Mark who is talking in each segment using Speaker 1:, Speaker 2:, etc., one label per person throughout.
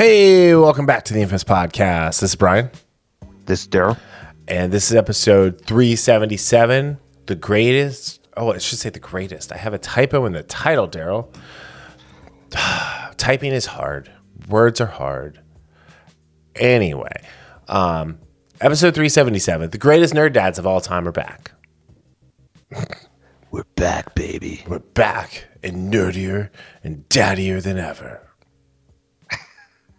Speaker 1: Hey, welcome back to the Infamous Podcast. This is Brian,
Speaker 2: This is Daryl.
Speaker 1: and this is episode 377, the greatest. Oh, I should say the greatest. I have a typo in the title, Daryl. Typing is hard, words are hard. Anyway, um, episode 377, the greatest nerd dads of all time are back.
Speaker 2: We're back, baby.
Speaker 1: We're back and nerdier and daddier than ever.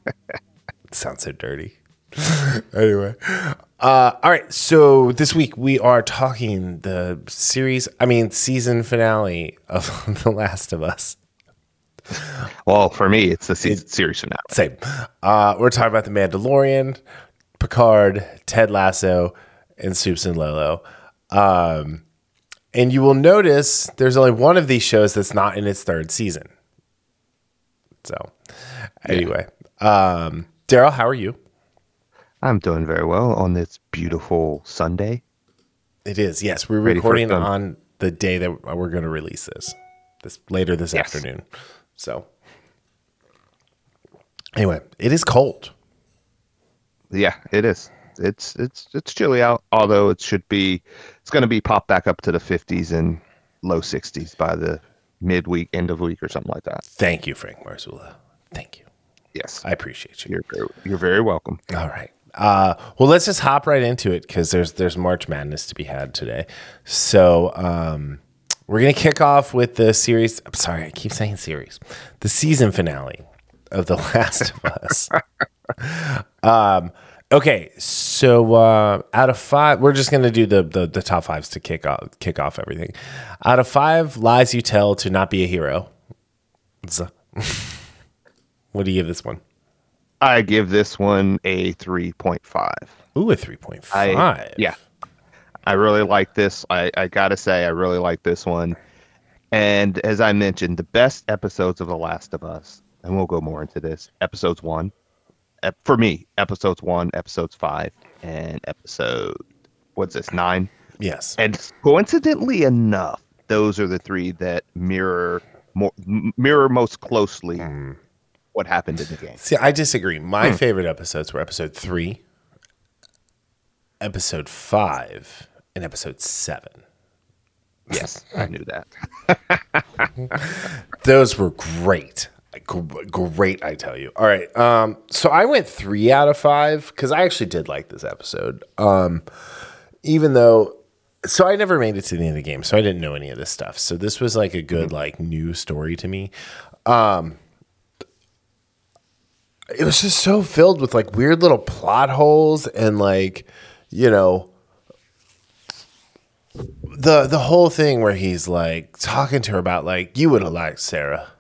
Speaker 1: It sounds so dirty. anyway, uh, all right. So this week we are talking the series, I mean, season finale of The Last of Us.
Speaker 2: Well, for me, it's the season, series finale.
Speaker 1: Same. Uh, we're talking about The Mandalorian, Picard, Ted Lasso, and Supes and Lolo. Um, and you will notice there's only one of these shows that's not in its third season. So, anyway, um, Daryl, how are you?
Speaker 2: I'm doing very well on this beautiful Sunday.
Speaker 1: It is yes. We're
Speaker 2: Ready
Speaker 1: recording on the day that we're going to release this, this later this
Speaker 2: Yes.
Speaker 1: afternoon. So, anyway, it is cold.
Speaker 2: Yeah, it is. It's it's it's chilly out, although it should be. It's going to be popped back up to the 50s and low 60s by the midweek, end of week, or something like that.
Speaker 1: Thank you, Frank Marzula. Thank you.
Speaker 2: Yes,
Speaker 1: I appreciate you.
Speaker 2: you're very, you're very welcome.
Speaker 1: All right. Uh, well, let's just hop right into it because there's there's March Madness to be had today. So um, we're gonna kick off with the series. I'm sorry, I keep saying series. The season finale of The Last of Us. um, okay, so uh, out of five, we're just gonna do the, the the top fives to kick off kick off everything. Out of five lies you tell to not be a hero. What do you give this one?
Speaker 2: I give this one a 3.5.
Speaker 1: Ooh, a 3.5.
Speaker 2: I yeah, I really like this. I, I gotta say, I really like this one. And as I mentioned, the best episodes of The Last of Us, and we'll go more into this. Episodes one, ep- for me, episodes one, episodes five, and episode what's this nine?
Speaker 1: Yes.
Speaker 2: And coincidentally enough, those are the three that mirror more mirror most closely
Speaker 1: Hmm.
Speaker 2: What happened in the game.
Speaker 1: See, I disagree. My
Speaker 2: Hmm.
Speaker 1: favorite episodes were episode three, episode five, and episode seven.
Speaker 2: Yes, I knew that.
Speaker 1: Those were great. Great, I tell you. All right. Um, so I went three out of five because I actually did like this episode. Um, even though, so I never made it to the end of the game, so I didn't know any of this stuff. So this was like a good, like, new story to me. Um, it was just so filled with like weird little plot holes and like, you know, the the whole thing where he's like talking to her about like you would have liked Sarah.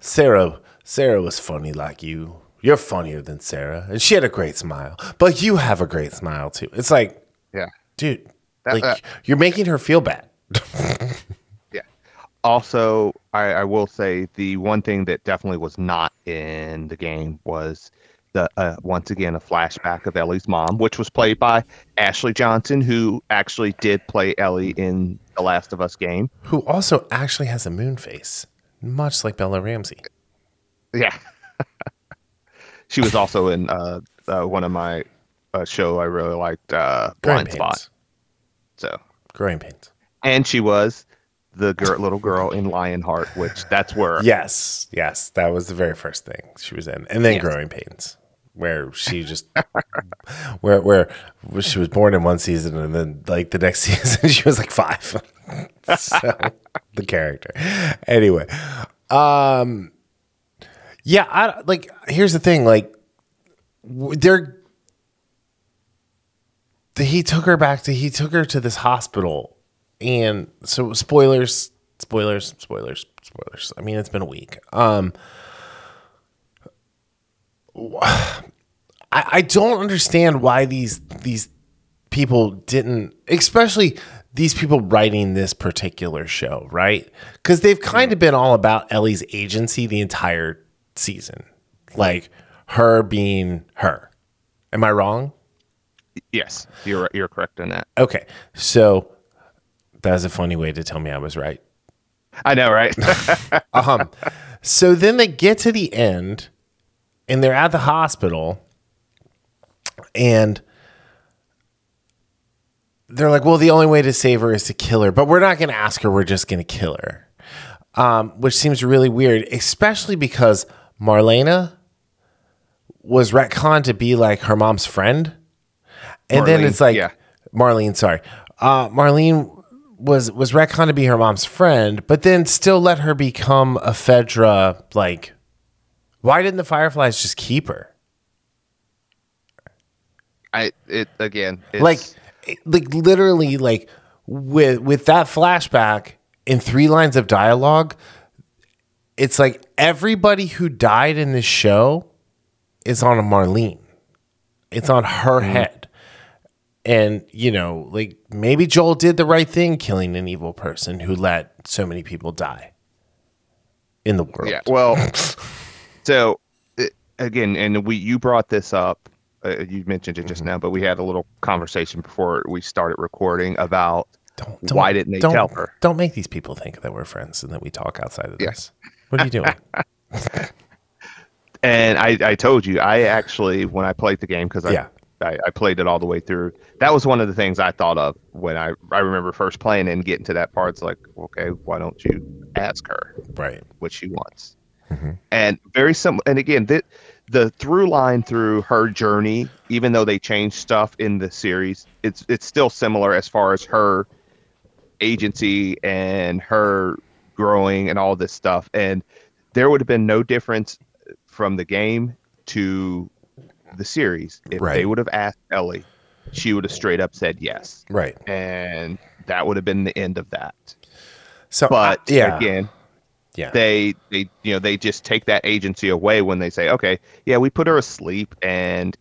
Speaker 1: Sarah Sarah was funny like you. You're funnier than Sarah, and she had a great smile. But you have a great smile too. It's like,
Speaker 2: Yeah.
Speaker 1: dude,
Speaker 2: That-
Speaker 1: like
Speaker 2: that-
Speaker 1: you're making her feel bad.
Speaker 2: Also, I, I will say the one thing that definitely was not in the game was the uh, once again a flashback of Ellie's mom, which was played by Ashley Johnson, who actually did play Ellie in the Last of Us game.
Speaker 1: Who also actually has a moon face, much like Bella Ramsey.
Speaker 2: Yeah. she was also in uh, uh, one of my uh, show I really liked, uh,
Speaker 1: Growing
Speaker 2: Blind Spot.
Speaker 1: pains.
Speaker 2: So,
Speaker 1: Growing pains.
Speaker 2: and she was the girl, little girl in Lionheart, which that's where
Speaker 1: Yes, yes, that was the very first thing she was in, and then
Speaker 2: Yes.
Speaker 1: Growing Pains, where she just where where she was born in one season, and then like the next season she was like five. so the character, anyway, um, yeah, I like. Here's the thing, like they're. He took her back to he took her to this hospital and so spoilers spoilers spoilers spoilers. I mean it's been a week. Um I, I don't understand why these these people didn't especially these people writing this particular show right? Because they've kind of been all about ellie's agency the entire season. Like her being her. Am i wrong?
Speaker 2: Yes, you're you're correct in that.
Speaker 1: okay. So that's a funny way to tell me i was right
Speaker 2: I know, right?
Speaker 1: um, so then they get to the end, and they're at the hospital and they're like, well, the only way to save her is to kill her, but we're not going to ask her. We're just going to kill her. Um, which seems really weird, especially because Marlena was retconned to be like her mom's friend. And then it's like
Speaker 2: yeah.
Speaker 1: Marlene, sorry. Uh, Marlene was was retconned to be her mom's friend, but then still let her become a Fedra. Like, why didn't the Fireflies just keep her?
Speaker 2: I it again. It's,
Speaker 1: like like literally like with with that flashback in three lines of dialogue it's like everybody who died in this show is on a marlene it's on her mm-hmm. head and you know like maybe joel did the right thing killing an evil person who let so many people die in the world
Speaker 2: Yeah. Well, so it, again, and we you brought this up. Uh, you mentioned it
Speaker 1: Mm-hmm.
Speaker 2: just now, but we had a little conversation before we started recording about
Speaker 1: don't,
Speaker 2: why didn't they
Speaker 1: don't,
Speaker 2: tell her?
Speaker 1: don't make these people think that we're friends and that we talk outside of
Speaker 2: Yeah.
Speaker 1: this what are you doing
Speaker 2: And I, I told you, I actually when I played the game because I,
Speaker 1: Yeah.
Speaker 2: I I played it all the way through. That was one of the things I thought of when I I remember first playing and getting to that part. It's like, okay, why don't you ask her?
Speaker 1: right
Speaker 2: what she wants. Mm-hmm. And very simple. And again, the the through line through her journey, even though they changed stuff in the series, it's it's still similar as far as her agency and her growing and all this stuff. And there would have been no difference from the game to the series if they would have asked Ellie. She would have straight up said yes,
Speaker 1: right
Speaker 2: and that would have been the end of that.
Speaker 1: So,
Speaker 2: But
Speaker 1: I- yeah,
Speaker 2: again,
Speaker 1: yeah,
Speaker 2: they they you know they just take that agency away when they say okay yeah we put her asleep and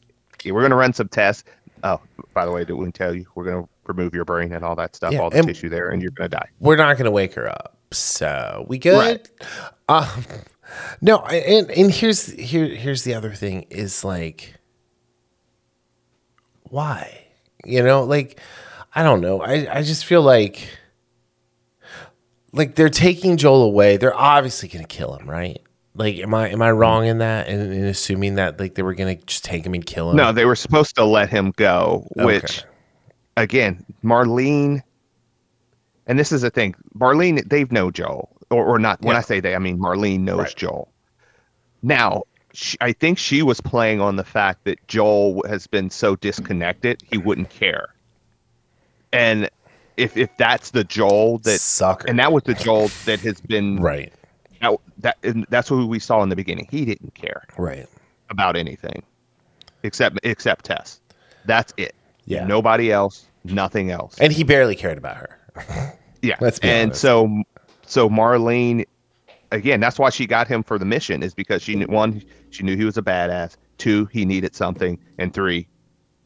Speaker 2: we're going to run some tests oh by the way did we tell you we're going to remove your brain and all that stuff
Speaker 1: Yeah,
Speaker 2: all the tissue there and you're going to die
Speaker 1: we're not going to wake her up. So we good.
Speaker 2: Right.
Speaker 1: Um, no, and and here's here here's the other thing is like, why? You know, like I don't know. I I just feel like like they're taking Joel away. They're obviously going to kill him, right? Like, am I am I mm-hmm. wrong in that and in, assuming that like they were going to just take him and kill him?
Speaker 2: no they were supposed to let him go which
Speaker 1: Okay.
Speaker 2: again marlene and this is the thing marlene they've know joel or, or not when
Speaker 1: Yeah.
Speaker 2: i say they i mean marlene knows
Speaker 1: Right.
Speaker 2: joel now she, i think she was playing on the fact that joel has been so disconnected he wouldn't care and if if that's the joel that
Speaker 1: sucker.
Speaker 2: and that was the joel that has been
Speaker 1: right,
Speaker 2: that, that that's who we saw in the beginning he didn't care
Speaker 1: right.
Speaker 2: about anything except except Tess. That's it.
Speaker 1: Yeah.
Speaker 2: Nobody else. Nothing else.
Speaker 1: And he barely cared about her.
Speaker 2: yeah.
Speaker 1: let's be
Speaker 2: and
Speaker 1: honest.
Speaker 2: so so Marlene again, that's why she got him for the mission is because she one, she knew he was a badass. Two, he needed something, and three,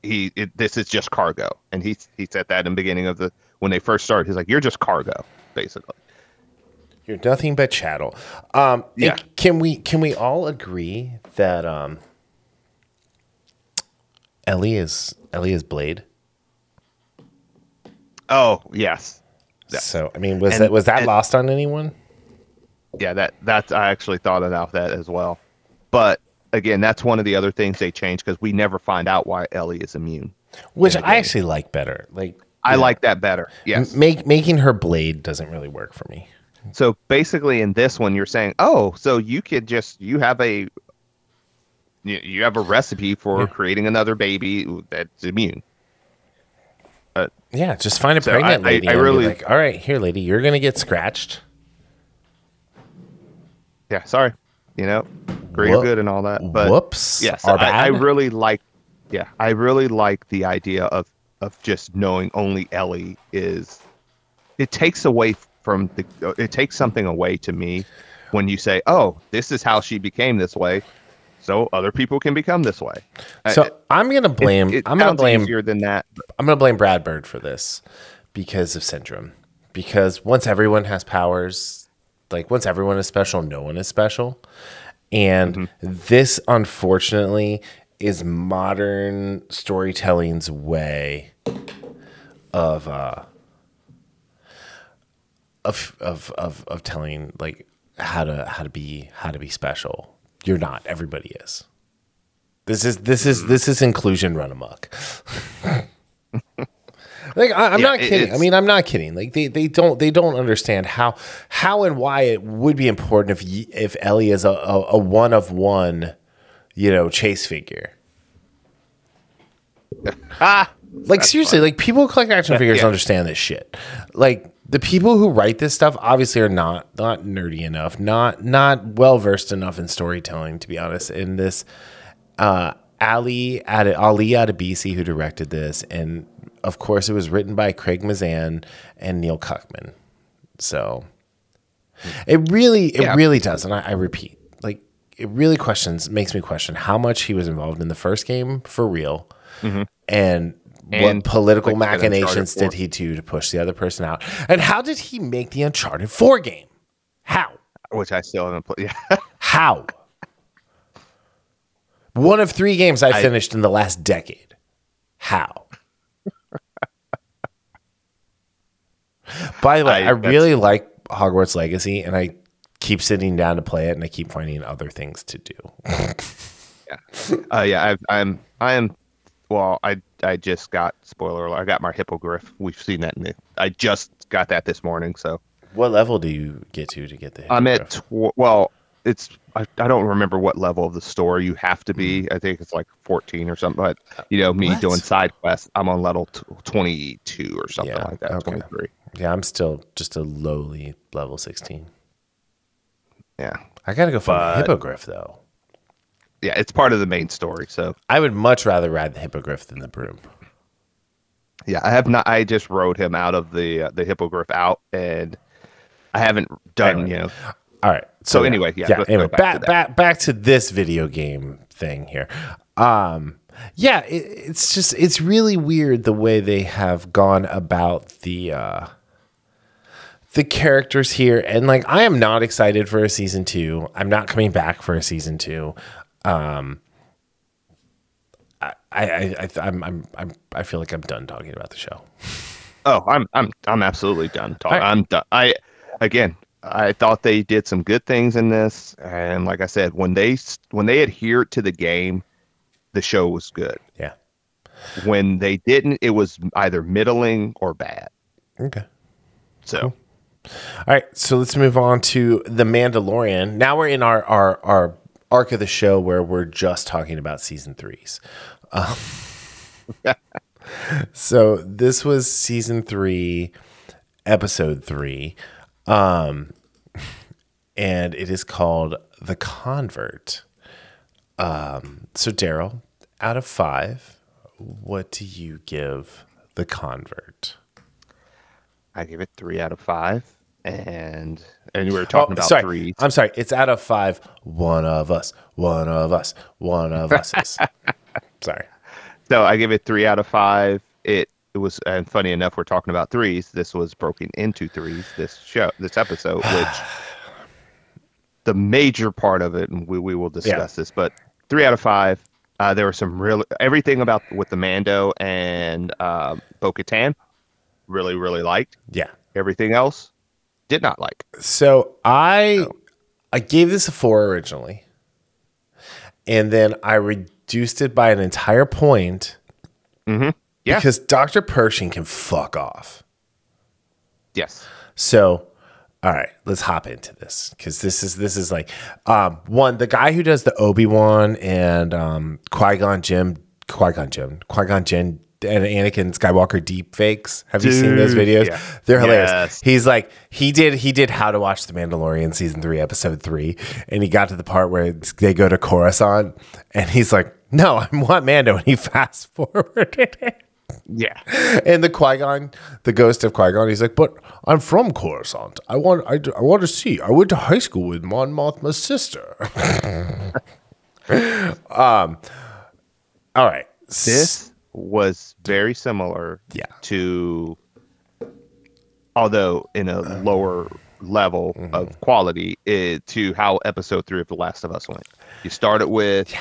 Speaker 2: he it, this is just cargo. And he he said that in the beginning of the when they first started. He's like, "You're just cargo, basically."
Speaker 1: You're nothing but chattel. Um,
Speaker 2: Yeah.
Speaker 1: Can we can we all agree that um, Ellie is Ellie is Blade?
Speaker 2: Oh yes, Yeah.
Speaker 1: So I mean, was
Speaker 2: And-
Speaker 1: that was that
Speaker 2: and-
Speaker 1: lost on anyone?
Speaker 2: yeah that that's i actually thought about that as well but again that's one of the other things they changed because we never find out why ellie is immune
Speaker 1: Which I actually like better. Like
Speaker 2: i like that better yes
Speaker 1: make making her Blade doesn't really work for me.
Speaker 2: so basically in this one you're saying oh so you could just you have a you, have a recipe for
Speaker 1: Yeah.
Speaker 2: creating another baby that's immune uh,
Speaker 1: Yeah, just find a
Speaker 2: So
Speaker 1: pregnant
Speaker 2: I- I-
Speaker 1: lady
Speaker 2: I
Speaker 1: and
Speaker 2: really-
Speaker 1: like, all right, here, lady, you're gonna get scratched.
Speaker 2: yeah sorry you know greater
Speaker 1: Whoop-
Speaker 2: good and all that but
Speaker 1: Whoops.
Speaker 2: yes I, I really like yeah i really like the idea of of just knowing only ellie is it takes away from the uh, it takes something away to me when you say oh this is how she became this way so other people can become this way uh,
Speaker 1: So I'm gonna blame.
Speaker 2: it
Speaker 1: I'm gonna blame.
Speaker 2: easier than that but
Speaker 1: I'm gonna blame Brad Bird for this because of syndrome. Because once everyone has powers, like once everyone is special, no one is special. And
Speaker 2: Mm-hmm.
Speaker 1: this unfortunately is modern storytelling's way of uh of of of of telling like how to how to be how to be special. You're not. Everybody is. This is this is this is inclusion run amok. like I, I'm
Speaker 2: Yeah,
Speaker 1: not kidding. I mean, I'm not kidding. Like they, they don't they don't understand how how and why it would be important if if Ellie is a, a, a one of one, you know, chase figure.
Speaker 2: Ah,
Speaker 1: Like seriously, like people who collect action figures
Speaker 2: yeah.
Speaker 1: understand this shit. Like the people who write this stuff obviously are not not nerdy enough, not not well versed enough in storytelling to be honest. In this, uh, Ali Ad- Ali Adebisi who directed this, and of course it was written by Craig Mazin and Neil Cuckman. So it really it
Speaker 2: Yeah.
Speaker 1: really does, and I, I repeat, like it really questions makes me question how much he was involved in the first game for real, and,
Speaker 2: And,
Speaker 1: what political
Speaker 2: like
Speaker 1: machinations did he do to push the other person out, and how did he make the Uncharted Four game? How?
Speaker 2: which I still haven't played. Yeah.
Speaker 1: How? One of three games I
Speaker 2: I-
Speaker 1: finished in the last decade. How? By the way, I,
Speaker 2: I-
Speaker 1: really like Hogwarts Legacy, and I keep sitting down to play it, and I keep finding other things to do.
Speaker 2: Uh, yeah, I've, I'm, I am. Well, I, I just got spoiler alert. I got my hippogriff. We've seen that. In the, I just got that this morning. So
Speaker 1: What level do you get to to get the?
Speaker 2: I'm at.
Speaker 1: hippogriff?
Speaker 2: Tw- well, it's. I, I don't remember what level of the store you have to be.
Speaker 1: Mm-hmm.
Speaker 2: I think it's like 14 or something. But you know, me
Speaker 1: What?
Speaker 2: doing side quests, I'm on level t- 22 or something
Speaker 1: Yeah,
Speaker 2: like that.
Speaker 1: okay.
Speaker 2: 23.
Speaker 1: Yeah, I'm still just a lowly level sixteen.
Speaker 2: Yeah,
Speaker 1: I gotta go find the
Speaker 2: But-
Speaker 1: hippogriff though.
Speaker 2: yeah, it's part of the main story. So
Speaker 1: I would much rather ride the hippogriff than the broom.
Speaker 2: yeah, I have not. I just rode him out of the uh, the hippogriff out, and I haven't done.
Speaker 1: Anyway.
Speaker 2: You know,
Speaker 1: All right.
Speaker 2: So anyway, yeah, let's go
Speaker 1: anyway,
Speaker 2: back
Speaker 1: back
Speaker 2: to
Speaker 1: back back to this video game thing here. Um, yeah, it, it's just it's really weird the way they have gone about the uh, the characters here, and like I am not excited for a season two. I'm not coming back for a season two. Um, I I, I I'm, I'm I'm I feel like I'm done talking about the show.
Speaker 2: Oh, I'm I'm I'm absolutely done.
Speaker 1: talking. Right.
Speaker 2: I'm done. I again, I thought they did some good things in this, and like I said, when they when they adhered to the game, the show was good.
Speaker 1: Yeah.
Speaker 2: When they didn't, it was either middling or bad.
Speaker 1: Okay.
Speaker 2: So
Speaker 1: All right, so let's move on to The Mandalorian. Now we're in our our, our arc of the show where we're just talking about season threes. Um, so this was season three, episode three, um, and it is called The Convert. Um, so Daryl, out of five, what do you give The Convert?
Speaker 2: I give it three out of five, and and we were talking about
Speaker 1: Oh, sorry.
Speaker 2: threes.
Speaker 1: I'm sorry. It's out of five. One of us. One of us. One of us. sorry.
Speaker 2: So I give it three out of five. It it was and funny enough, we're talking about threes. This was broken into threes. This show, this episode, which the major part of it, and we, we will discuss this, but three out of five. Uh, there were some real everything about with the Mando and uh, Bo Katan. Really, really liked.
Speaker 1: Yeah.
Speaker 2: Everything else, did not like.
Speaker 1: So I I gave this a four originally, and then I reduced it by an entire point
Speaker 2: Yeah.
Speaker 1: because Dr. Pershing can fuck off.
Speaker 2: Yes.
Speaker 1: So, all right, let's hop into this because this is this is like um, one the guy who does the Obi Wan and um, Qui Gon Jim, Qui Gon Jim, Qui Gon Jinn and Anakin Skywalker deep fakes. Have you seen those videos?
Speaker 2: yeah.
Speaker 1: They're hilarious.
Speaker 2: Yes.
Speaker 1: He's like he did he did How to Watch the Mandalorian season three episode three, and he got to the part where they go to Coruscant, and he's like, "No, I want Mando," and he fast forwarded it.
Speaker 2: Yeah.
Speaker 1: And the Qui Gon, the ghost of Qui Gon, he's like, "But I'm from Coruscant. I want, I, I want to see. I went to high school with Mon Mothma's sister." um. All right.
Speaker 2: this was very similar
Speaker 1: Yeah.
Speaker 2: to although in a lower level
Speaker 1: Mm-hmm.
Speaker 2: of quality it, to how episode three of the last of us went you started with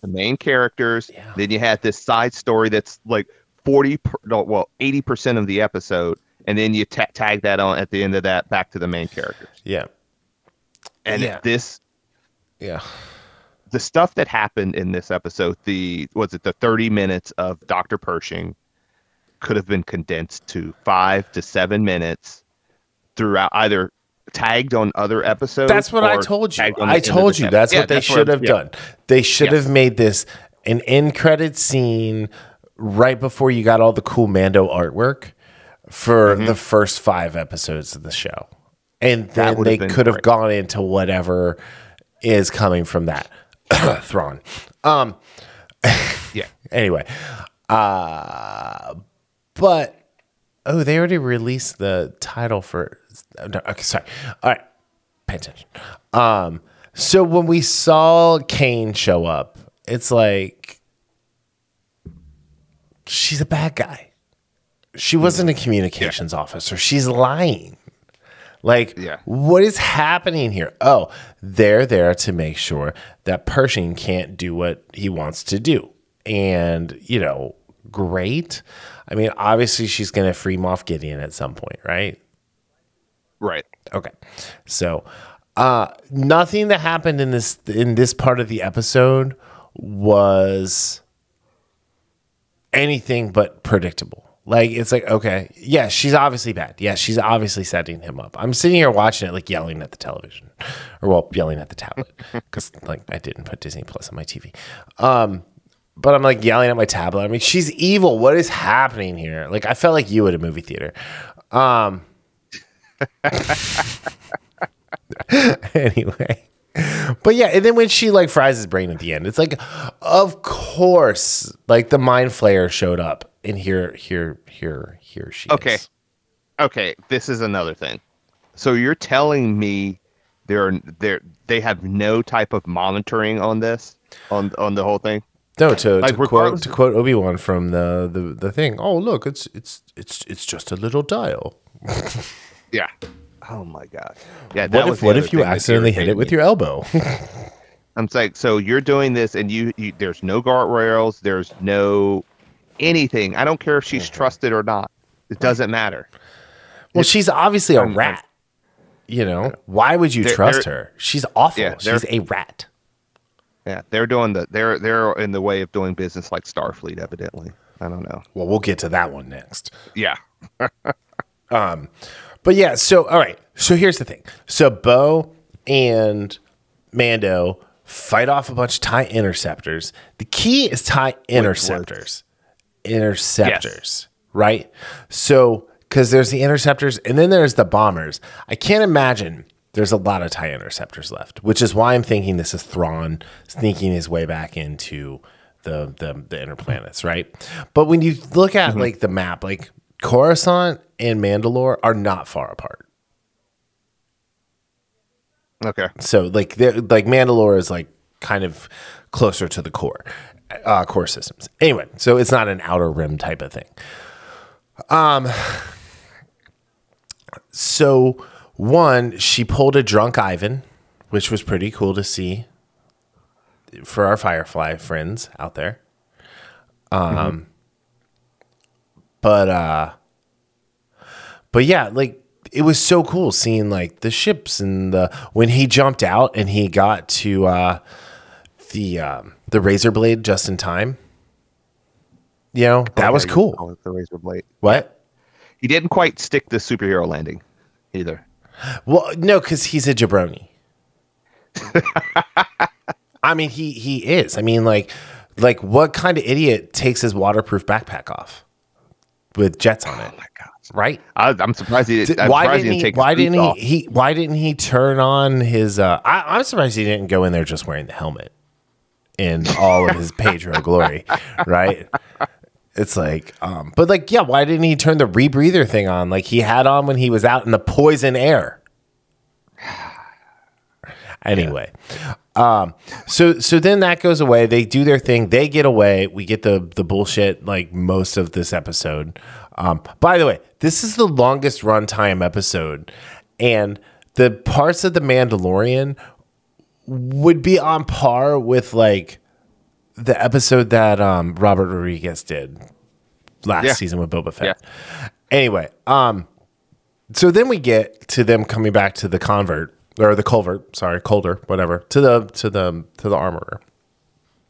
Speaker 2: the main characters
Speaker 1: Yeah.
Speaker 2: then you had this side story that's like 40 per, no, well 80% of the episode and then you ta- tag that on at the end of that back to the main characters
Speaker 1: Yeah.
Speaker 2: and
Speaker 1: Yeah.
Speaker 2: this
Speaker 1: Yeah.
Speaker 2: the stuff that happened in this episode, the was it the 30 minutes of Dr. Pershing could have been condensed to five to seven minutes throughout either tagged on other episodes.
Speaker 1: That's what I told you.
Speaker 2: tagged on the
Speaker 1: I told you that's
Speaker 2: Yeah,
Speaker 1: what they
Speaker 2: that's
Speaker 1: should have
Speaker 2: yeah.
Speaker 1: done. They should
Speaker 2: Yes.
Speaker 1: have made this an end credit scene right before you got all the cool Mando artwork for
Speaker 2: Mm-hmm.
Speaker 1: the first five episodes of the show. And then they could have gone into whatever is coming from that. Thrawn. Um
Speaker 2: Yeah.
Speaker 1: anyway. Uh but oh, they already released the title for no, okay, sorry. All right. Pay attention. Um so when we saw Kane show up, it's like she's a bad guy. She wasn't a communications officer. She's lying. Like,
Speaker 2: Yeah.
Speaker 1: what is happening here? Oh, they're there to make sure that Pershing can't do what he wants to do. And, you know, great. I mean, obviously, she's going to free Moff Gideon at some point, right?
Speaker 2: Right.
Speaker 1: Okay. So, uh nothing that happened in this in this part of the episode was anything but predictable. Like it's like okay, yeah, she's obviously bad. Yeah, she's obviously setting him up. I'm sitting here watching it like yelling at the television or well, yelling at the tablet cuz like I didn't put Disney Plus on my TV. Um but I'm like yelling at my tablet. I mean, she's evil. What is happening here? Like I felt like you at a movie theater. Um anyway. But yeah, and then when she like fries his brain at the end, it's like, of course, like the mind flayer showed up, and here, here, here, here she
Speaker 2: Okay.
Speaker 1: is.
Speaker 2: Okay, this is another thing. So you're telling me there are there they have no type of monitoring on this on on the whole thing?
Speaker 1: No, to,
Speaker 2: Like,
Speaker 1: to quote to quote Obi Wan from the, the the thing. Oh, look, it's it's it's it's just a little dial.
Speaker 2: Yeah. Oh my god. Yeah.
Speaker 1: What if what if you accidentally hit it with your elbow?
Speaker 2: I'm like, so you're doing this, and you, you there's no guardrails, there's no anything. I don't care if she's mm-hmm. trusted or not. It doesn't matter.
Speaker 1: well, she's obviously a rat. You know why would you
Speaker 2: They're-
Speaker 1: trust
Speaker 2: they're-
Speaker 1: her? She's awful.
Speaker 2: Yeah,
Speaker 1: she's a rat.
Speaker 2: Yeah, they're doing the they're they're in the way of doing business like Starfleet, evidently. I don't know.
Speaker 1: Well, we'll get to that one next.
Speaker 2: Yeah.
Speaker 1: Um, But yeah, so all right. So here's the thing. So Bo and Mando fight off a bunch of tie interceptors. The key is tie interceptors. Interceptors, right? So because there's the interceptors and then there's the bombers. I can't imagine there's a lot of tie interceptors left, which is why I'm thinking this is Thrawn sneaking his way back into the the, the inner planets, right? But when you look at mm-hmm. like the map, like Coruscant and Mandalore are not far apart.
Speaker 2: Okay.
Speaker 1: So like like Mandalore is like kind of closer to the core uh, core systems. Anyway, so it's not an outer rim type of thing. Um. So one, she pulled a drunk Ivan, which was pretty cool to see for our Firefly friends out there. Um. But uh. But yeah, like it was so cool seeing like the ships and the when he jumped out and he got to uh the um the razor blade just in time. You know, that was
Speaker 2: Okay,
Speaker 1: cool.
Speaker 2: The razor blade.
Speaker 1: What?
Speaker 2: He didn't quite stick the superhero landing either.
Speaker 1: Well, no, because he's a jabroni. I mean, he he is. I mean, like, like what kind of idiot takes his waterproof backpack off with jets on it?
Speaker 2: Oh my god.
Speaker 1: Right?
Speaker 2: I, I'm surprised he. I'm
Speaker 1: why
Speaker 2: surprised
Speaker 1: didn't
Speaker 2: he
Speaker 1: he?
Speaker 2: didn't take
Speaker 1: Why didn't he,
Speaker 2: off.
Speaker 1: he? Why didn't he turn on his? Uh, I, I'm surprised he didn't go in there just wearing the helmet in all of his Pedro glory, right? It's like, um, but like, yeah, why didn't he turn the rebreather thing on like he had on when he was out in the poison air? Anyway, um, so so then that goes away. They do their thing. They get away. We get the the bullshit like most of this episode. Um, by the way, this is the longest runtime episode, and the parts of the Mandalorian would be on par with like the episode that um, Robert Rodriguez did last
Speaker 2: Yeah.
Speaker 1: season with Boba Fett. Anyway, um, so then we get to them coming back to the convert or the culvert, sorry, colder, whatever, to the to the to the armorer.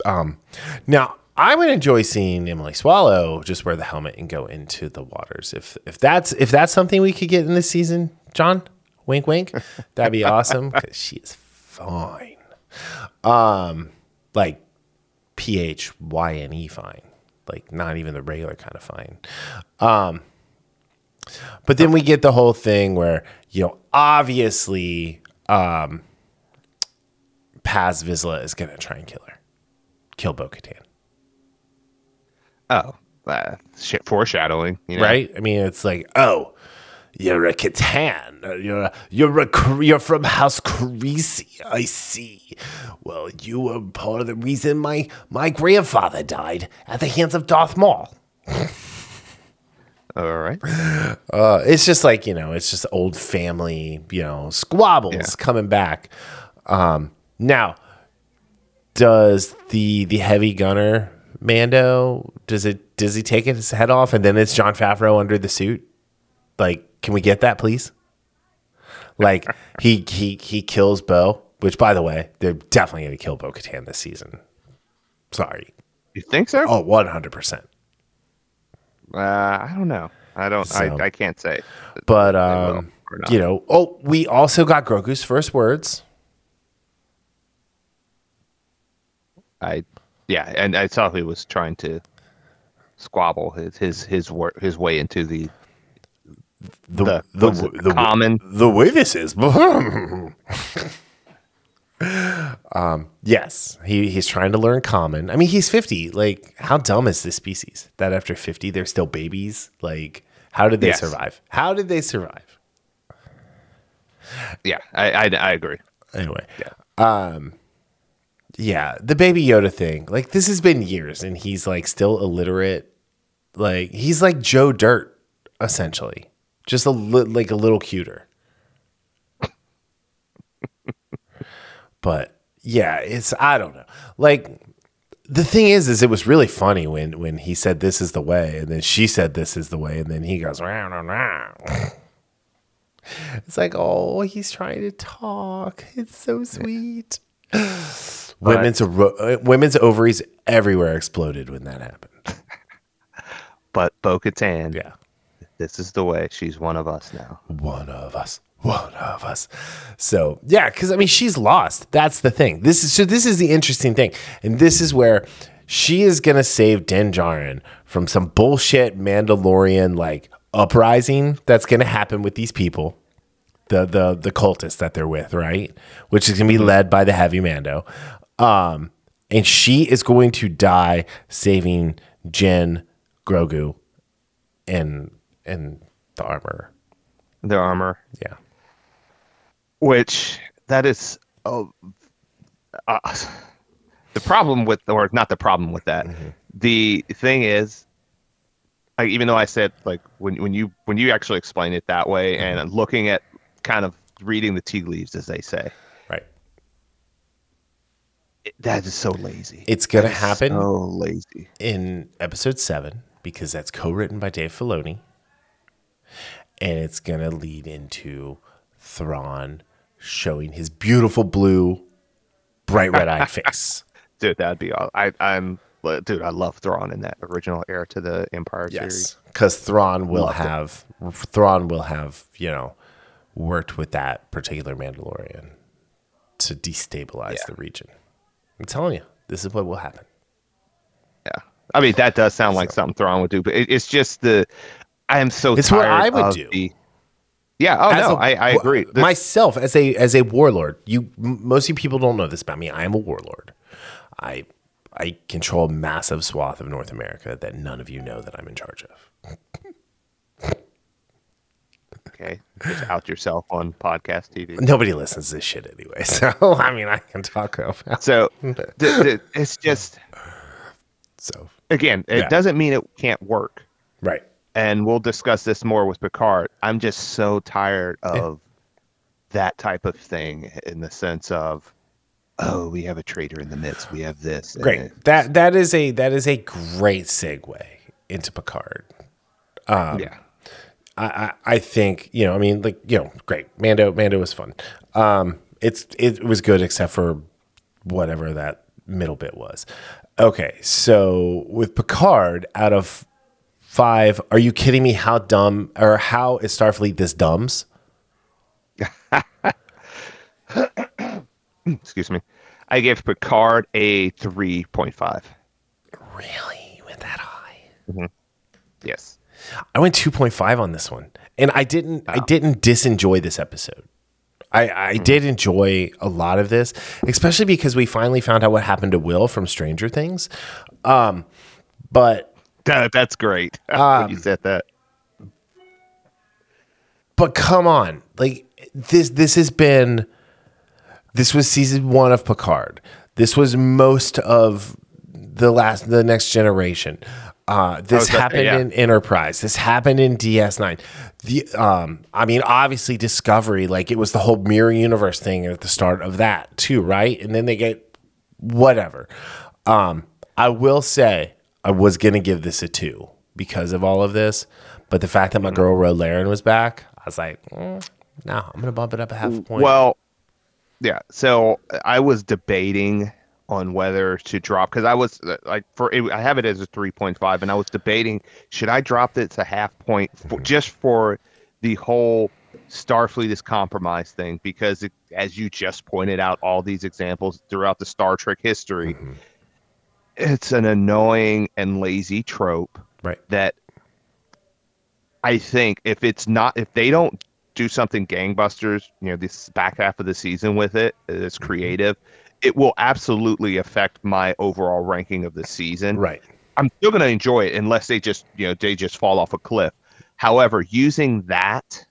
Speaker 1: Um, now I would enjoy seeing Emily Swallow just wear the helmet and go into the waters. If if that's if that's something we could get in this season, Jon, wink, wink, that'd be awesome because she is fine. Um, like P H Y N E fine, like not even the regular kind of fine. Um, but then we get the whole thing where you know obviously um, Paz Vizsla is gonna try and kill her, kill Bo Katan.
Speaker 2: Oh, uh, shit, foreshadowing, you know?
Speaker 1: right? I mean, it's like, oh, you're a Catan. uh, You're a, you're a, you're from House Kryze. I see. Well, you were part of the reason my my grandfather died at the hands of Darth Maul.
Speaker 2: All right.
Speaker 1: Uh, it's just like you know, it's just old family, you know, squabbles
Speaker 2: Yeah.
Speaker 1: coming back. Um, now, does the the heavy gunner Mando does it does he take his head off and then it's Jon Favreau under the suit? Like, can we get that, please? Like he he he kills Bo, which by the way, they're definitely going to kill Bo Katan this season. Sorry.
Speaker 2: You think so?
Speaker 1: Oh, 100%.
Speaker 2: Uh, I don't know. I don't.
Speaker 1: So-
Speaker 2: I, I can't say.
Speaker 1: But um, you know, oh, we also got Grogu's first words.
Speaker 2: I, yeah, and I saw he was trying to squabble his his his work his way into the
Speaker 1: The
Speaker 2: the,
Speaker 1: the,
Speaker 2: it,
Speaker 1: the,
Speaker 2: common.
Speaker 1: the way this is. um, yes, he he's trying to learn common. I mean, he's 50. Like, how dumb is this species that after 50 they're still babies? Like, how did they
Speaker 2: Yes.
Speaker 1: survive? How did they survive?
Speaker 2: Yeah, I, I I agree.
Speaker 1: Anyway.
Speaker 2: Yeah.
Speaker 1: Um yeah, the baby Yoda thing. Like this has been years and he's like still illiterate. Like he's like Joe Dirt essentially. Just a li- like a little cuter. But yeah, it's I don't know. Like the thing is is it was really funny when when he said this is the way and then she said this is the way and then he goes round and round. It's like, oh, he's trying to talk. It's so sweet. women's ro- uh, women's ovaries everywhere exploded when that happened.
Speaker 2: But Bo Katan,
Speaker 1: Yeah,
Speaker 2: this is the way. She's one of us now.
Speaker 1: one of us, one of us. So yeah, because I mean, she's lost. That's the thing. This is so. This is the interesting thing, and this is where she is gonna save Din Djarin from some bullshit Mandalorian like uprising that's gonna happen with these people. the the the cultists that they're with, right? Which is gonna be led by the heavy Mando. Um, and she is going to die saving Jen, Grogu, and and the armor.
Speaker 2: The armor,
Speaker 1: Yeah.
Speaker 2: Which that is uh, the problem with, or not the problem with that. The thing is, like, even though I said like when when you when you actually explain it that way and looking at kind of reading the tea leaves as they say,
Speaker 1: Right.
Speaker 2: it, that is so lazy.
Speaker 1: It's gonna happen
Speaker 2: So lazy.
Speaker 1: in episode seven because that's co-written by Dave Filoni, and it's gonna lead into Thrawn showing his beautiful blue, bright red-eyed face.
Speaker 2: Dude, that'd be all. I I'm dude. I love Thrawn in that original heir to the Empire series.
Speaker 1: Because Thrawn will
Speaker 2: Loved it.
Speaker 1: have Thrawn will have you know worked with that particular Mandalorian to destabilize
Speaker 2: Yeah.
Speaker 1: the region. I'm telling you, this is what will happen.
Speaker 2: Yeah, I mean that does sound like something Thrawn would do, but it, it's just the I am so.
Speaker 1: It's what I would do.
Speaker 2: the- yeah. Oh
Speaker 1: As
Speaker 2: no,
Speaker 1: a-
Speaker 2: I I agree.
Speaker 1: Myself as a as a warlord, you most of you people don't know this about me. I am a warlord. I I control a massive swath of North America that none of you know that I'm in charge of.
Speaker 2: okay, just out yourself on podcast TV.
Speaker 1: Nobody listens to this shit anyway, so I mean I can talk about
Speaker 2: So the, the, it's just
Speaker 1: so
Speaker 2: again, it
Speaker 1: Yeah.
Speaker 2: doesn't mean it can't work.
Speaker 1: right.
Speaker 2: And we'll discuss this more with Picard. I'm just so tired of that type of thing in the sense of, oh, we have a traitor in the midst. We have this.
Speaker 1: Great. That that is a that is a great segue into Picard. Um,
Speaker 2: yeah.
Speaker 1: I, I, I think you know. I mean, like you know, great. Mando, Mando was fun. Um, it's it was good except for whatever that middle bit was. Okay, so with Picard, out of five, are you kidding me? How dumb or how is Starfleet this dumbs?
Speaker 2: Excuse me. I gave Picard a 3.5.
Speaker 1: Really, you went that high?
Speaker 2: Yes.
Speaker 1: I went two point five on this one, and I didn't. I didn't disenjoy this episode. I, I did enjoy a lot of this, especially because we finally found out what happened to Will from Stranger Things. Um, but
Speaker 2: That, that's great. when you said that.
Speaker 1: but come on, like this. This has been. This was season one of Picard. This was most of the last, the next generation. Uh, this
Speaker 2: say,
Speaker 1: happened
Speaker 2: yeah.
Speaker 1: in Enterprise. This happened in DS9. The um, I mean, obviously Discovery, like it was the whole mirror universe thing at the start of that too, right? And then they get whatever. Um, I will say I was gonna give this a two because of all of this, but the fact that my girl Ro Laren was back, I was like, mm, no, I'm gonna bump it up a half a point.
Speaker 2: Well, yeah. So I was debating on whether to drop because I was uh, like for it, I have it as a three point five, and I was debating should I drop it to half point for, just for the whole Starfleet is compromised thing because it, as you just pointed out, all these examples throughout the Star Trek history, it's an annoying and lazy trope
Speaker 1: right.
Speaker 2: that I think if it's not if they don't do something gangbusters, you know, this back half of the season with it, it's mm-hmm. creative, it will absolutely affect my overall ranking of the season.
Speaker 1: Right.
Speaker 2: I'm still going to enjoy it unless they just, you know, they just fall off a cliff. However, using that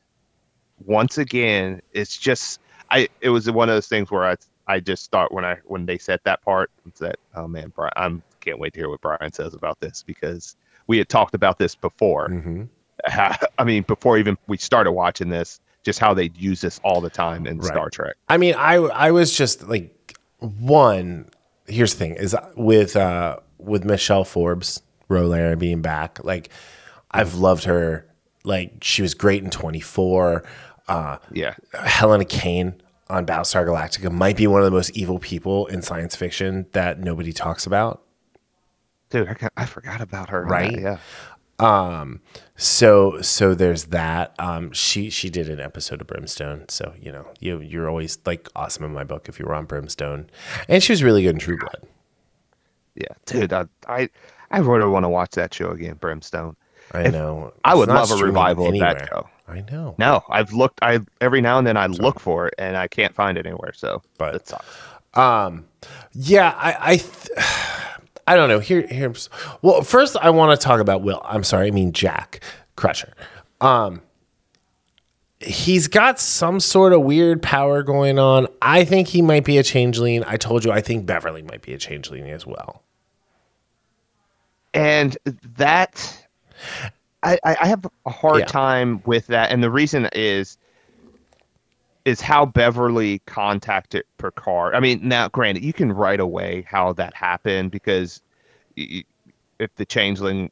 Speaker 2: once again, it's just I it was one of those things where I I just thought when I when they said that part that oh man, Brian, I'm can't wait to hear what Brian says about this because we had talked about this before.
Speaker 1: hmm
Speaker 2: I mean, before even we started watching this, just how they use this all the time in
Speaker 1: Right.
Speaker 2: Star Trek.
Speaker 1: I mean, I I was just like one. Here's the thing: is with uh with Michelle Forbes, Ro Laren being back. Like, I've loved her. Like, she was great in 24. Uh,
Speaker 2: Yeah,
Speaker 1: Helena Cain on Battlestar Galactica might be one of the most evil people in science fiction that nobody talks about.
Speaker 2: dude, I, I forgot about her.
Speaker 1: Right?
Speaker 2: that, Yeah.
Speaker 1: Um, so so there's that. Um, she she did an episode of Brimstone. So you know you you're always like awesome in my book if you were on Brimstone, and she was really good in True Blood.
Speaker 2: Yeah, dude, I I, I really want to watch that show again, Brimstone.
Speaker 1: I know.
Speaker 2: I would love a revival of that show.
Speaker 1: I know.
Speaker 2: No, I've looked. I every now and then I look for it and I can't find it anywhere. So
Speaker 1: But-
Speaker 2: that sucks.
Speaker 1: Um, yeah, I I, th- I don't know. Here here's well. First, I want to talk about Will. I'm sorry, I mean Jack Crusher. Um, he's got some sort of weird power going on. I think he might be a changeling. I told you, I think Beverly might be a changeling as well.
Speaker 2: and that I, I have a hard
Speaker 1: Yeah.
Speaker 2: time with that and the reason is is how beverly contacted picard i mean now granted you can write away how that happened because if the changeling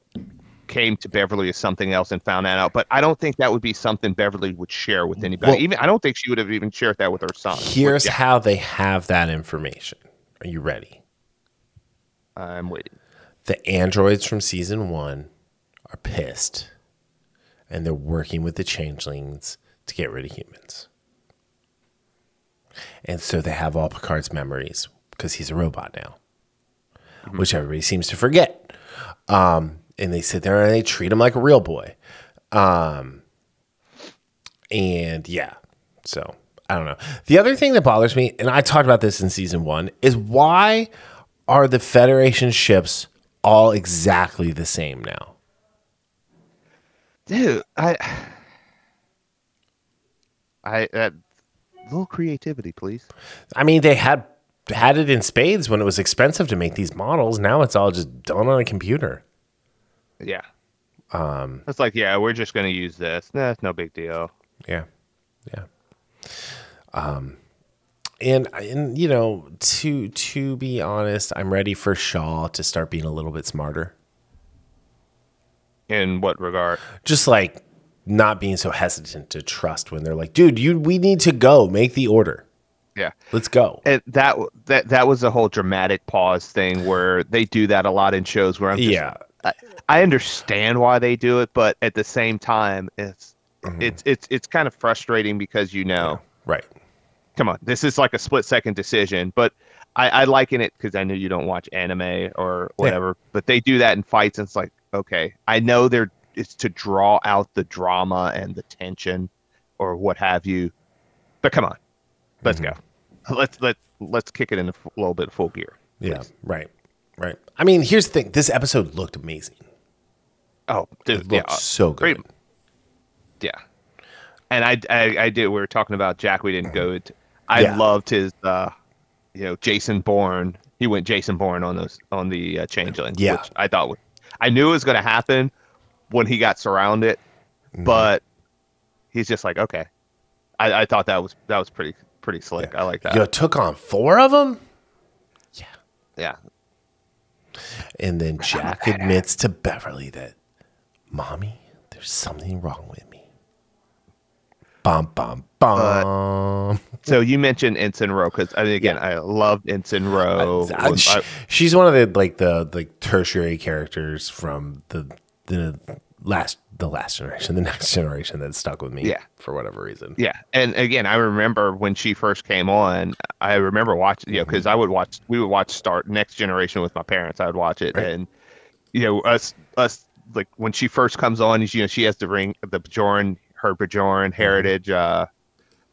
Speaker 2: came to beverly as something else and found that out but i don't think that would be something beverly would share with anybody
Speaker 1: Well-
Speaker 2: even i don't think she would have even shared that with her son
Speaker 1: Here's
Speaker 2: Yeah,
Speaker 1: how they have that information. Are you ready?
Speaker 2: i'm waiting
Speaker 1: The androids from season one are pissed, and they're working with the changelings to get rid of humans. And so they have all Picard's memories because he's a robot now, which everybody seems to forget. Um, and they sit there and they treat him like a real boy. Um, and yeah, so I don't know. The other thing that bothers me, and I talked about this in season one, is why are the Federation ships all exactly the same now?
Speaker 2: Dude i i that little creativity please
Speaker 1: I mean, they had had it in spades when it was expensive to make these models. Now it's all just done on a computer.
Speaker 2: Yeah. Um, it's like, yeah, we're just going to use this. Nah, it's no big deal.
Speaker 1: Yeah, yeah. Um, and and you know, to to be honest, I'm ready for Shaw to start being a little bit smarter.
Speaker 2: In what regard?
Speaker 1: Just like not being so hesitant to trust when they're like, dude, you we need to go make the order.
Speaker 2: Yeah.
Speaker 1: Let's go.
Speaker 2: And that that that was a whole dramatic pause thing where they do that a lot in shows where I'm just,
Speaker 1: yeah.
Speaker 2: I, I understand why they do it, but at the same time, it's
Speaker 1: Mhm.
Speaker 2: it's it's it's kind of frustrating because you know,
Speaker 1: Right.
Speaker 2: come on, this is like a split second decision. But I, I liken it because I know you don't watch anime or whatever, but they do that in fights, and it's like, okay, I know they're it's to draw out the drama and the tension or what have you, but come on, let's
Speaker 1: Mhm.
Speaker 2: go, let's let let's kick it in a f- little bit of full gear.
Speaker 1: Yeah. Right. Right. I mean, here's the thing. This episode looked amazing.
Speaker 2: Oh,
Speaker 1: It
Speaker 2: dude,
Speaker 1: looked
Speaker 2: yeah,
Speaker 1: so
Speaker 2: great.
Speaker 1: good.
Speaker 2: yeah. And I, I, I did. We were talking about Jack. We didn't go. To, I
Speaker 1: Yeah.
Speaker 2: loved his, uh, you know, Jason Bourne. He went Jason Bourne on those on the uh, Changeling.
Speaker 1: Yeah.
Speaker 2: which I thought was, I knew it was going to happen when he got surrounded,
Speaker 1: Mhm.
Speaker 2: but he's just like, okay. I, I thought that was that was pretty pretty slick. I like that.
Speaker 1: You took on four of them?
Speaker 2: Yeah. Yeah.
Speaker 1: And then Jack admits to Beverly that, Mommy, there's something wrong with me. Bum, bum, bum.
Speaker 2: Uh, so you mentioned Ensign Ro because I mean, again, I loved Ensign Ro.
Speaker 1: I-
Speaker 2: When
Speaker 1: sh- she's one of the like the like tertiary characters from the the last the last generation, the next generation that stuck with me.
Speaker 2: Yeah.
Speaker 1: for whatever reason.
Speaker 2: Yeah, and again, I remember when she first came on. I remember watching, you know, because mm-hmm. I would watch, we would watch Start Next Generation with my parents. I would watch it,
Speaker 1: Right.
Speaker 2: and you know, us, us, like when she first comes on, you know, she has the ring, the Bajoran, her Bajoran heritage uh,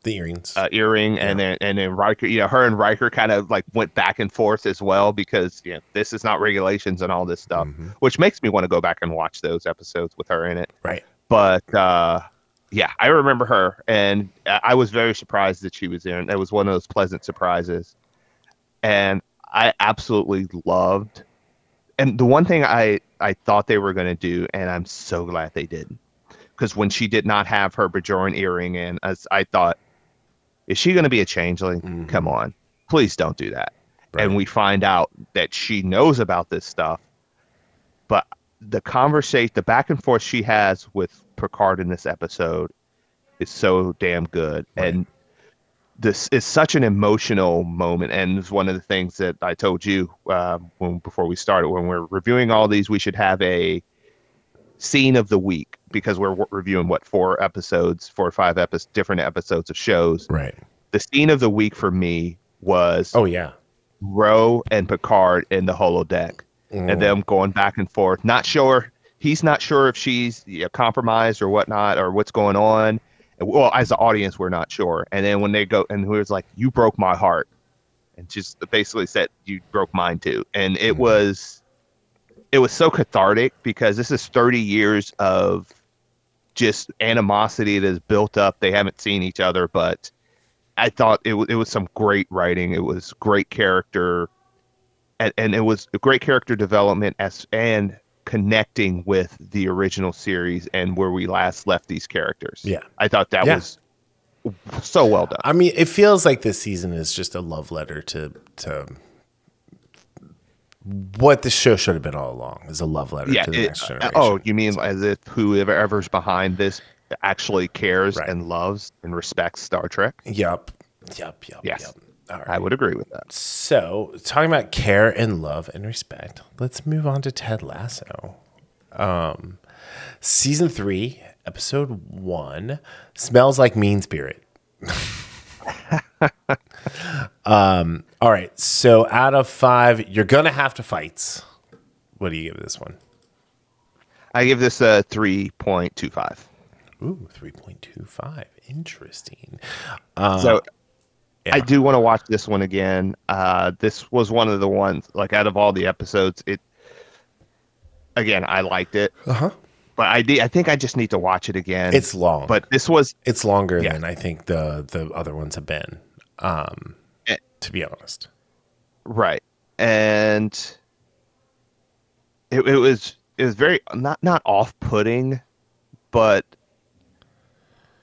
Speaker 1: The earrings.
Speaker 2: uh, earring, and then and then Riker, you know, her and Riker kind of like went back and forth as well because you know this is not regulations and all this stuff,
Speaker 1: Mhm.
Speaker 2: which makes me want to go back and watch those episodes with her in it
Speaker 1: Right.
Speaker 2: but uh, yeah, I remember her, and I was very surprised that she was there. And it was one of those pleasant surprises, and I absolutely loved. And the one thing I I thought they were going to do, and I'm so glad they didn't, because when she did not have her Bajoran earring in, as I thought, is she going to be a changeling?
Speaker 1: Mhm.
Speaker 2: Come on, please don't do that.
Speaker 1: Right.
Speaker 2: And we find out that she knows about this stuff, but the conversation, the back and forth she has with Picard in this episode is so damn good.
Speaker 1: Right.
Speaker 2: And this is such an emotional moment. And it's one of the things that I told you uh, when before we started, when we're reviewing all these, we should have a scene of the week because we're w- reviewing what four episodes, four or five episodes, different episodes of shows.
Speaker 1: right.
Speaker 2: The scene of the week for me was
Speaker 1: Oh yeah.
Speaker 2: Ro and Picard in the holodeck
Speaker 1: Mm.
Speaker 2: and them going back and forth. Not sure. He's not sure if she's you know, compromised or whatnot or what's going on. Well, as the audience, we're not sure. And then when they go, and who was like, "You broke my heart," and just basically said, "You broke mine too." And it
Speaker 1: Mhm.
Speaker 2: was, it was so cathartic because this is 30 years of just animosity that is built up. They haven't seen each other, but I thought it, wa- it was some great writing. It was great character, and, and it was a great character development as and connecting with the original series and where we last left these characters.
Speaker 1: Yeah.
Speaker 2: I thought that
Speaker 1: Yeah.
Speaker 2: was so well done.
Speaker 1: I mean, it feels like this season is just a love letter to to what this show should have been all along. Is a love letter
Speaker 2: Yeah.
Speaker 1: to the
Speaker 2: it-
Speaker 1: next
Speaker 2: uh,
Speaker 1: generation.
Speaker 2: oh, you mean as if whoever's behind this actually cares
Speaker 1: Right.
Speaker 2: and loves and respects Star Trek?
Speaker 1: Yep. Yep. Yep.
Speaker 2: Yes.
Speaker 1: Yep. All right.
Speaker 2: I would agree with that.
Speaker 1: So, talking about care and love and respect, let's move on to Ted Lasso. Um, season three, episode one, smells like mean spirit. um, all right. So, out of five, you're gonna have to fight. What do you give this one?
Speaker 2: I give this a 3.25.
Speaker 1: Ooh, three point two five. Interesting. Uh,
Speaker 2: so
Speaker 1: yeah.
Speaker 2: I do want to watch this one again. Uh, this was one of the ones, like out of all the episodes, it again I liked it,
Speaker 1: uh-huh.
Speaker 2: but I de- I think I just need to watch it again.
Speaker 1: it's long,
Speaker 2: but this was
Speaker 1: it's longer
Speaker 2: Yeah.
Speaker 1: than I think the the other ones have been. Um. To be honest.
Speaker 2: right, and it, it was it was very not not off putting, but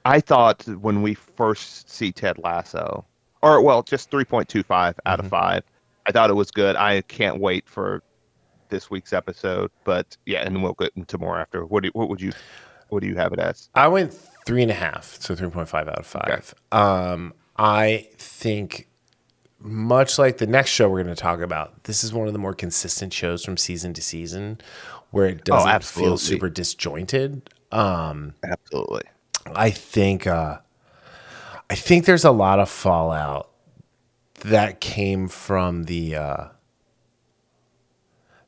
Speaker 2: I thought when we first see Ted Lasso, or well, just three point two five out
Speaker 1: Mhm.
Speaker 2: of five. I thought it was good. I can't wait for this week's episode. But yeah, and we'll get into more after. What do, what would you? What do you have it as?
Speaker 1: I went three and a half, so three point five out of five. Um, I think much like the next show we're going to talk about, this is one of the more consistent shows from season to season, where it doesn't feel super disjointed. Um,
Speaker 2: Absolutely.
Speaker 1: I think uh, I think there's a lot of fallout that came from the uh,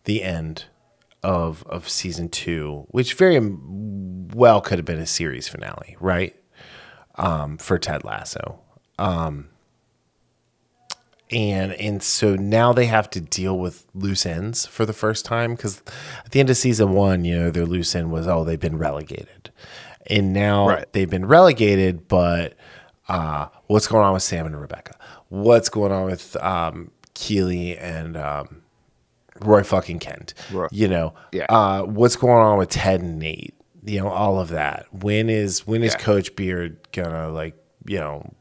Speaker 1: the end of of season two, which very well could have been a series finale, right? Um, for Ted Lasso. Um, and and so now they have to deal with loose ends for the first time because at the end of season one, you know, their loose end was oh they've been relegated, and now
Speaker 2: Right.
Speaker 1: they've been relegated. But uh, what's going on with Sam and Rebecca? What's going on with um, Keeley and um, Roy fucking Kent?
Speaker 2: Roy.
Speaker 1: You know,
Speaker 2: Yeah.
Speaker 1: uh, what's going on with Ted and Nate? You know, all of that. When is when is
Speaker 2: Yeah.
Speaker 1: Coach Beard gonna like you know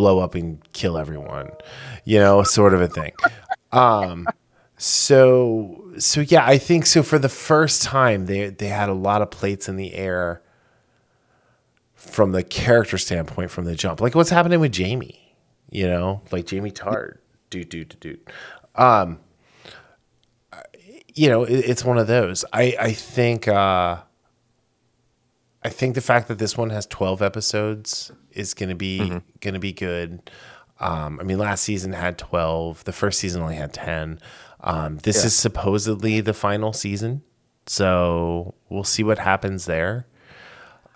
Speaker 1: blow up and kill everyone? You know, sort of a thing. Um, so so yeah, I think so. For the first time, they they had a lot of plates in the air from the character standpoint from the jump. Like what's happening with Jamie? You know, like Jamie Tartt, dude, dude, dude. Um, you know, it, it's one of those. I I think uh, I think the fact that this one has twelve episodes is going to be going to be good. Um, I mean, last season had twelve. The first season only had ten. Um, this is supposedly the final season, so we'll see what happens there.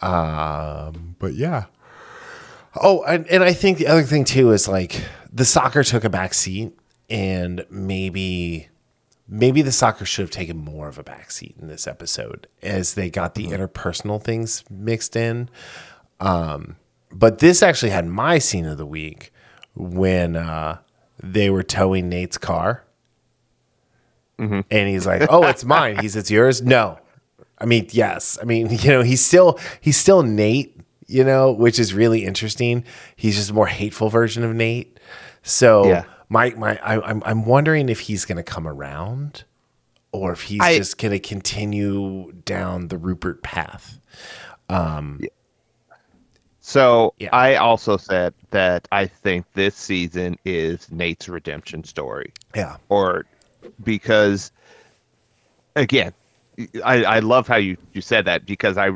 Speaker 1: Um, but yeah. Oh, and, and I think the other thing too is like the soccer took a back seat, and maybe maybe the soccer should have taken more of a back seat in this episode as they got the interpersonal things mixed in. Um, but this actually had my scene of the week when uh, they were towing Nate's car. And he's like, "Oh, it's mine." He says, "It's yours." No, I mean, yes. I mean, you know, he's still he's still Nate, you know, which is really interesting. He's just a more hateful version of Nate. So
Speaker 2: Yeah.
Speaker 1: my my I, I'm I'm wondering if he's going to come around, or if he's
Speaker 2: I-
Speaker 1: just going to continue down the Rupert path.
Speaker 2: So
Speaker 1: Yeah.
Speaker 2: I also said that I think this season is Nate's redemption story.
Speaker 1: Yeah,
Speaker 2: or because again I, I love how you, you said that because I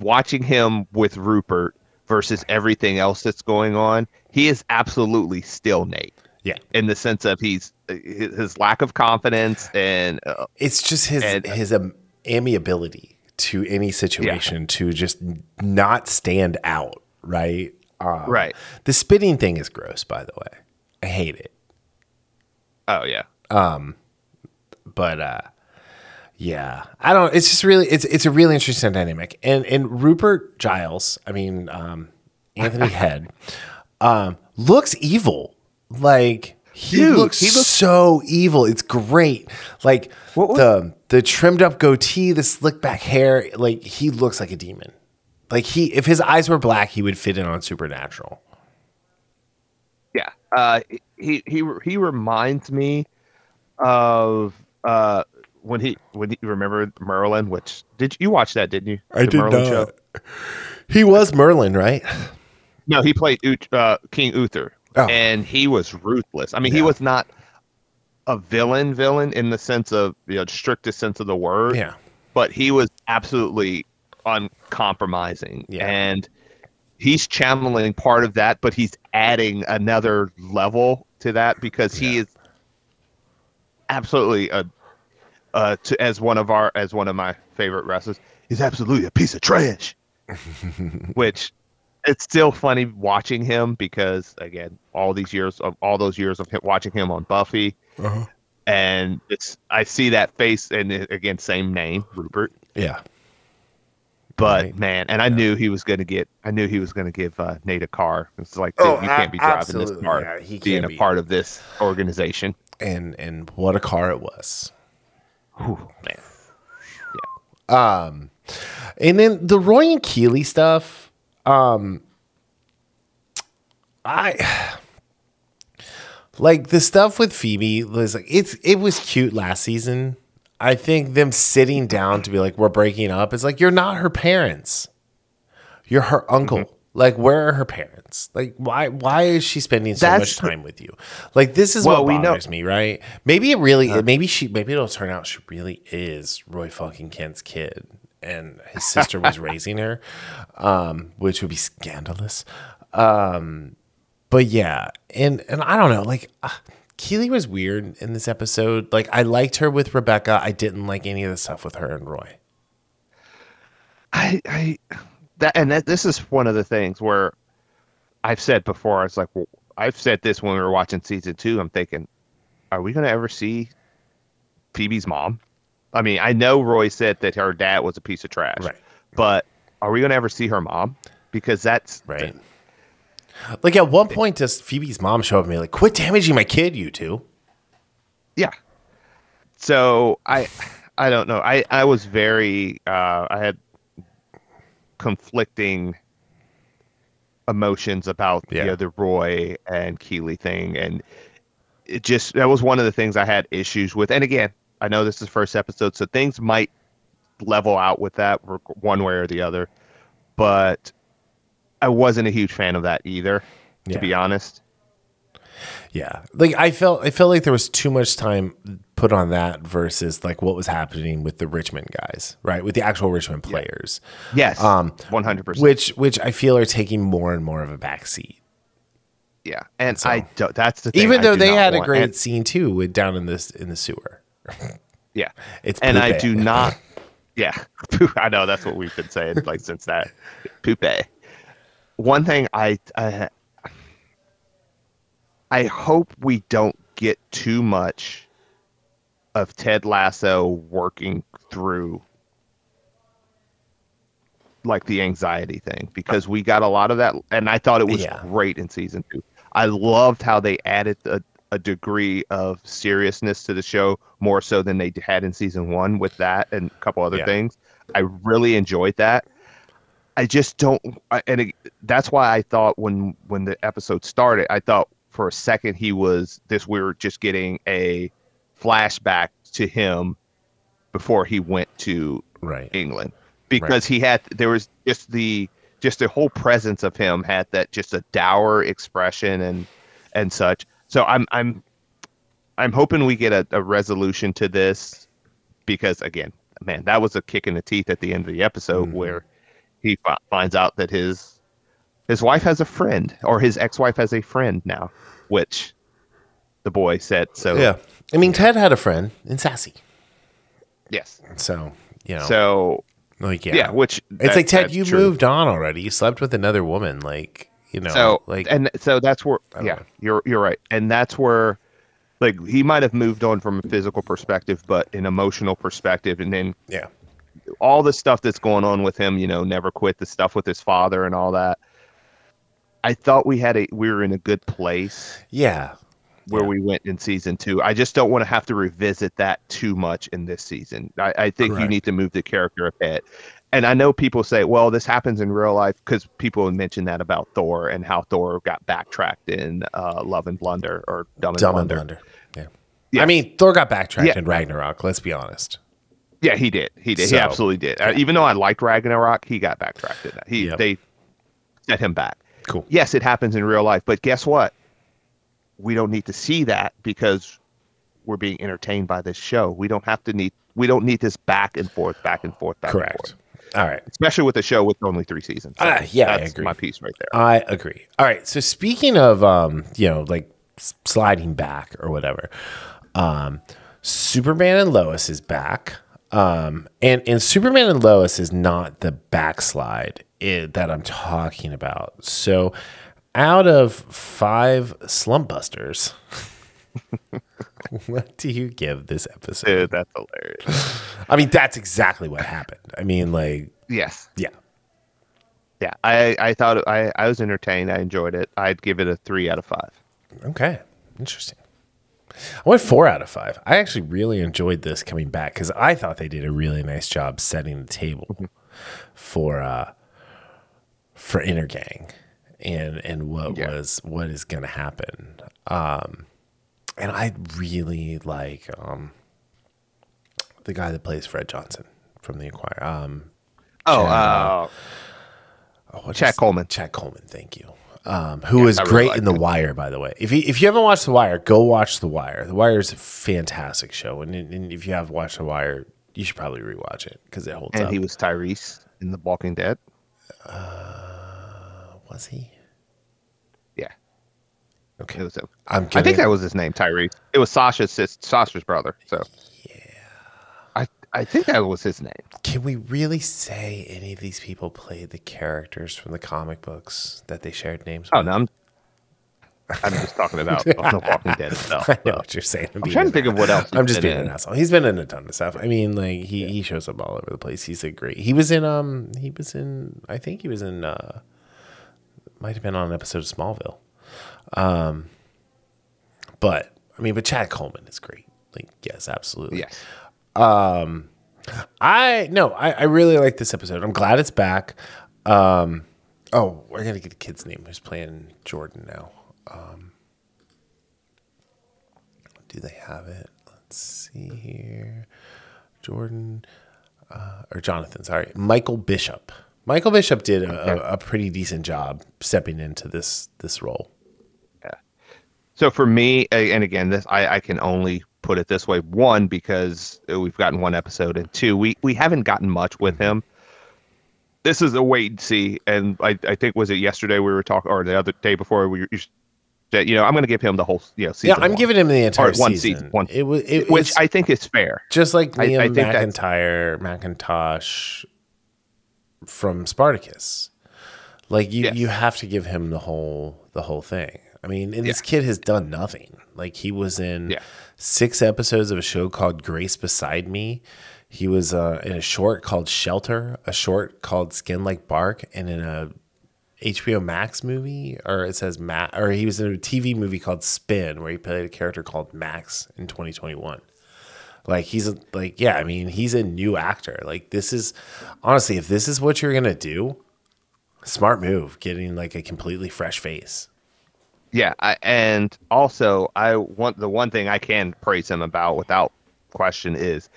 Speaker 2: watching him with Rupert versus everything else that's going on, he is absolutely still Nate
Speaker 1: yeah.
Speaker 2: in the sense of he's his lack of confidence and uh,
Speaker 1: It's just his
Speaker 2: And-
Speaker 1: his um, amiability to any situation to just not stand out, right? Um,
Speaker 2: right.
Speaker 1: The spitting thing is gross, by the way. I hate it.
Speaker 2: Oh yeah.
Speaker 1: Um, but uh yeah i don't it's just really it's it's a really interesting dynamic and and rupert giles i mean um anthony head um looks evil like he
Speaker 2: Dude,
Speaker 1: looks
Speaker 2: he looks-
Speaker 1: so evil it's great like
Speaker 2: What was-
Speaker 1: the the trimmed up goatee the slick back hair like he looks like a demon like he if his eyes were black he would fit in on supernatural
Speaker 2: Yeah. Uh, he he he reminds me of uh when he when he remember Merlin, which did you watch that? Didn't you? The I did Merlin
Speaker 1: he was merlin right
Speaker 2: No, he played Ut- uh, King Uther,
Speaker 1: Oh.
Speaker 2: and he was ruthless. I mean, he was not a villain villain in the sense of you know strictest sense of the word,
Speaker 1: yeah
Speaker 2: but he was absolutely uncompromising,
Speaker 1: Yeah.
Speaker 2: and he's channeling part of that, but he's adding another level to that because he
Speaker 1: Yeah.
Speaker 2: is absolutely a uh, to, as one of our as one of my favorite wrestlers, he's absolutely a piece of trash. Which it's still funny watching him because again, all these years of all those years of watching him on Buffy, and it's I see that face and again same name Rupert,
Speaker 1: yeah
Speaker 2: but
Speaker 1: Right.
Speaker 2: man, and I knew he was going to get I knew he was going to give uh, Nate a car. It's like dude,
Speaker 1: Oh,
Speaker 2: you can't be driving this car,
Speaker 1: Yeah, he
Speaker 2: being
Speaker 1: can't
Speaker 2: a
Speaker 1: be.
Speaker 2: part of this organization.
Speaker 1: and and what a car it was
Speaker 2: Whew, man.
Speaker 1: Um, and then the Roy and Keeley stuff. Um, I like the stuff with Phoebe was like it's it was cute last season. I think them sitting down to be like we're breaking up is like you're not her parents. You're her uncle.
Speaker 2: Mm-hmm.
Speaker 1: Like, where are her parents? Like, why why is she spending so
Speaker 2: That's
Speaker 1: much
Speaker 2: the-
Speaker 1: time with you? Like, this is
Speaker 2: Well,
Speaker 1: what
Speaker 2: Uh.
Speaker 1: bothers me, right? Maybe it really, maybe she, maybe it'll turn out she really is Roy fucking Kent's kid, and his sister was raising her, um, which would be scandalous. Um, but yeah, and and I don't know, like. Uh, Keeley was weird in this episode. Like I liked her with Rebecca. I didn't like any of the stuff with her and Roy.
Speaker 2: I, I that and that this is one of the things where I've said before. It's like well, I've said this when we were watching season two. I'm thinking, are we going to ever see Phoebe's mom? I mean, I know Roy said that her dad was a piece of trash,
Speaker 1: Right.
Speaker 2: but are we going to ever see her mom? Because that's
Speaker 1: Right. Like at one point, does Phoebe's mom show up and be like, "Quit damaging my kid, you two.
Speaker 2: yeah. So I, I don't know. I I was very. Uh, I had conflicting emotions about
Speaker 1: Yeah.
Speaker 2: the other Roy and Keeley thing, and it just that was one of the things I had issues with. And again, I know this is the first episode, so things might level out with that one way or the other, but I wasn't a huge fan of that either, to
Speaker 1: Yeah.
Speaker 2: be honest.
Speaker 1: Yeah, like I felt, I felt like there was too much time put on that versus like what was happening with the Richmond guys, right? With the actual Richmond players,
Speaker 2: Yes,
Speaker 1: Um,
Speaker 2: one hundred percent.
Speaker 1: which which I feel are taking more and more of a backseat.
Speaker 2: Yeah, and
Speaker 1: So-
Speaker 2: I don't. That's the thing
Speaker 1: Even though they had a great
Speaker 2: And-
Speaker 1: scene too with down in this in the sewer.
Speaker 2: yeah,
Speaker 1: It's
Speaker 2: and I do not. Yeah, I know that's what we've been saying like since that poupe. One thing I I I hope we don't get too much of Ted Lasso working through like the anxiety thing because we got a lot of that and I thought it was
Speaker 1: Yeah.
Speaker 2: great in season 2. I loved how they added a, a degree of seriousness to the show more so than they had in season 1 with that and a couple other
Speaker 1: Yeah.
Speaker 2: things. I really enjoyed that. I just don't and it, that's why I thought when when the episode started I thought for a second he was this we were just getting a flashback to him before he went to
Speaker 1: right.
Speaker 2: England because he had there was just the just the whole presence of him had that just a dour expression and and such. So I'm I'm I'm hoping we get a, a resolution to this because again, man, that was a kick in the teeth at the end of the episode
Speaker 1: Mhm.
Speaker 2: where he fi- finds out that his his wife has a friend or his ex-wife has a friend now, which the boy said so.
Speaker 1: Yeah, I mean Ted had a friend in Sassy,
Speaker 2: Yes.
Speaker 1: so you know,
Speaker 2: So
Speaker 1: like
Speaker 2: yeah,
Speaker 1: yeah,
Speaker 2: which
Speaker 1: it's
Speaker 2: that-
Speaker 1: like Ted, you
Speaker 2: true.
Speaker 1: moved on already. You slept with another woman, like you know,
Speaker 2: so
Speaker 1: like
Speaker 2: and so that's where yeah
Speaker 1: know.
Speaker 2: you're you're right and that's where like he might have moved on from a physical perspective but an emotional perspective and then
Speaker 1: yeah,
Speaker 2: all the stuff that's going on with him you know never quit the stuff with his father and all that i thought we had a we were in a good place
Speaker 1: yeah,
Speaker 2: where
Speaker 1: Yeah.
Speaker 2: we went in season two i just don't want to have to revisit that too much in this season i, I think you need to move the character ahead and I know people say, well, this happens in real life because people mention that about Thor and how Thor got backtracked in uh, Love and Blunder or Dumb and
Speaker 1: dumb and
Speaker 2: Blunder.
Speaker 1: blunder. Yeah.
Speaker 2: Yeah.
Speaker 1: I mean Thor got backtracked
Speaker 2: Yeah.
Speaker 1: in Ragnarok. Let's be honest.
Speaker 2: Yeah, he did. He did.
Speaker 1: So,
Speaker 2: he absolutely did. Uh, even though I liked Ragnarok, he got backtracked in that. He
Speaker 1: Yep.
Speaker 2: they set him back.
Speaker 1: Cool.
Speaker 2: Yes, it happens in real life, but guess what? We don't need to see that because we're being entertained by this show. We don't have to need. We don't need this back and forth, back and forth, back and
Speaker 1: Correct.
Speaker 2: forth.
Speaker 1: All right.
Speaker 2: Especially with a show with only three seasons. So
Speaker 1: Ah, yeah, I agree.
Speaker 2: my piece right there.
Speaker 1: I agree. All right. So speaking of um, you know, like sliding back or whatever, um, Superman and Lois is back. Um, and and Superman and Lois is not the backslide i that I'm talking about. So out of five slump busters, what do you give this episode?
Speaker 2: Dude, that's hilarious.
Speaker 1: I mean, that's exactly what happened. I mean, like,
Speaker 2: yes.
Speaker 1: yeah.
Speaker 2: Yeah. I I thought I I was entertained. I enjoyed it. I'd give it a three out of five.
Speaker 1: Okay, interesting. I went four out of five. I actually really enjoyed this coming back because I thought they did a really nice job setting the table for uh for Intergang and and what
Speaker 2: Yeah.
Speaker 1: was what is going to happen. Um, and I really like um the guy that plays Fred Johnson from The Acquire. Um,
Speaker 2: Oh,
Speaker 1: Chad,
Speaker 2: uh,
Speaker 1: Oh, what
Speaker 2: Chad Coleman.
Speaker 1: Chad Coleman, thank you. Um, who was
Speaker 2: I really
Speaker 1: great
Speaker 2: like
Speaker 1: in The
Speaker 2: him.
Speaker 1: Wire, by the way. If you if you haven't watched The Wire, go watch The Wire. The Wire is a fantastic show, and, and if you have watched The Wire, you should probably rewatch it because it holds
Speaker 2: And
Speaker 1: up.
Speaker 2: he was Tyreese in The Walking Dead.
Speaker 1: was he?
Speaker 2: Yeah,
Speaker 1: Okay,
Speaker 2: it was him.
Speaker 1: I'm.
Speaker 2: I think that was his name, Tyreese. It was Sasha's sis, Sasha's brother. So yeah, I think that was his name.
Speaker 1: Can we really say any of these people played the characters from the comic books that they shared names?
Speaker 2: Oh
Speaker 1: with?
Speaker 2: no, I'm I'm just talking about The Walking Dead itself.
Speaker 1: I know what you're saying.
Speaker 2: I'm trying to think of what else.
Speaker 1: I'm just being an asshole. He's been in a ton of stuff. I mean, like he, he shows up all over the place. He's a great. He was in um he was in I think he was in uh might have been on an episode of Smallville. Um but I mean but Chad Coleman is great. Like yes, absolutely.
Speaker 2: Yes.
Speaker 1: I no, I, I really like this episode. I'm glad it's back. Um oh, we're gonna get the kid's name who's playing Jordan now. Um do they have it? Let's see here. Jordan uh, or Jonathan, sorry. Michael Bishop. Michael Bishop did a, a, a pretty decent job stepping into this this role. Yeah.
Speaker 2: So for me, and again, this I, I can only put it this way: one, because uh, we've gotten one episode, and two, we we haven't gotten much with mm-hmm. him. This is a wait and see, and I, I think was it yesterday we were talking, or the other day before we were, that you know I'm going to give him the whole you know season.
Speaker 1: Yeah, I'm
Speaker 2: one,
Speaker 1: giving him the entire
Speaker 2: Or one
Speaker 1: season.
Speaker 2: season, one-
Speaker 1: It was it,
Speaker 2: which I think is fair.
Speaker 1: just like
Speaker 2: I-
Speaker 1: Liam
Speaker 2: I think that's-
Speaker 1: McIntyre, Macintosh from Spartacus. Like you,
Speaker 2: Yes.
Speaker 1: you have to give him the whole the whole thing. I mean, and this kid has done nothing. Like he was in
Speaker 2: Yeah.
Speaker 1: Six episodes of a show called Grace Beside Me. He was uh, in a short called Shelter, a short called Skin Like Bark, and in a HBO Max movie, or it says Matt, or he was in a TV movie called Spin, where he played a character called Max in 2021. Like he's like, yeah, I mean, he's a new actor. Like this is honestly, if this is what you're gonna do, smart move, getting like a completely fresh face.
Speaker 2: Yeah, I, and also I want the one thing I can praise him about without question is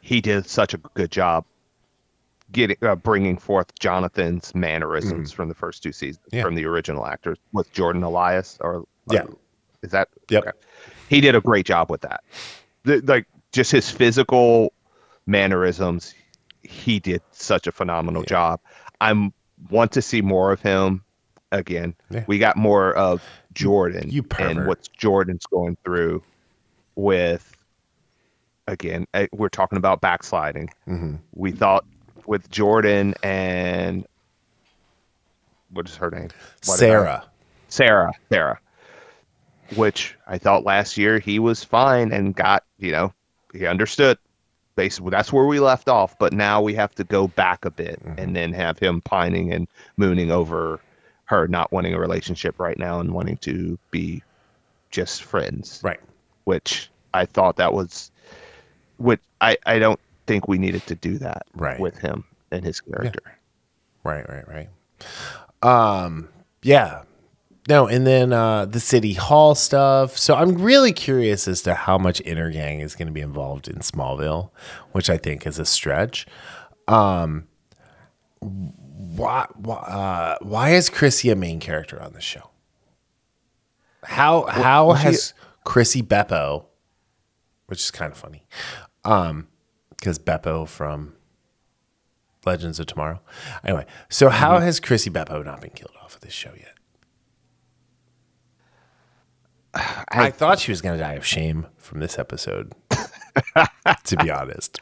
Speaker 2: he did such a good job getting uh, bringing forth Jonathan's mannerisms from the first two seasons.
Speaker 1: Yeah.
Speaker 2: from the original actors with Jordan Elsass or
Speaker 1: Yeah.
Speaker 2: is that
Speaker 1: Yep.
Speaker 2: he did a great job with that the, like just his physical mannerisms he did such a phenomenal job i'm want to see more of him again
Speaker 1: Yeah.
Speaker 2: we got more of jordan
Speaker 1: you pervert.
Speaker 2: and what jordan's going through with again eh, we're talking about backsliding
Speaker 1: Mm-hmm.
Speaker 2: we thought with jordan and what is her name What
Speaker 1: Sarah.
Speaker 2: Sarah, Sarah, which I thought last year he was fine and got, you know, he understood. Basically, that's where we left off. But now we have to go back a bit and then have him pining and mooning over her not wanting a relationship right now and wanting to be just friends.
Speaker 1: Right.
Speaker 2: Which I thought that was, which I, I don't think we needed to do that
Speaker 1: Right.
Speaker 2: with him and his character.
Speaker 1: Right, right, right. Um, yeah. No, and then uh, the city hall stuff. So I'm really curious as to how much Intergang is going to be involved in Smallville, which I think is a stretch. Um, why, why, uh, why is Chrissy a main character on the show? How how
Speaker 2: was she-
Speaker 1: has Chrissy Beppo, which is kind of funny, um, because Beppo from Legends of Tomorrow. Anyway, so how has Chrissy Beppo not been killed off of this show yet? I, thought she was going to die of shame from this episode. to be honest,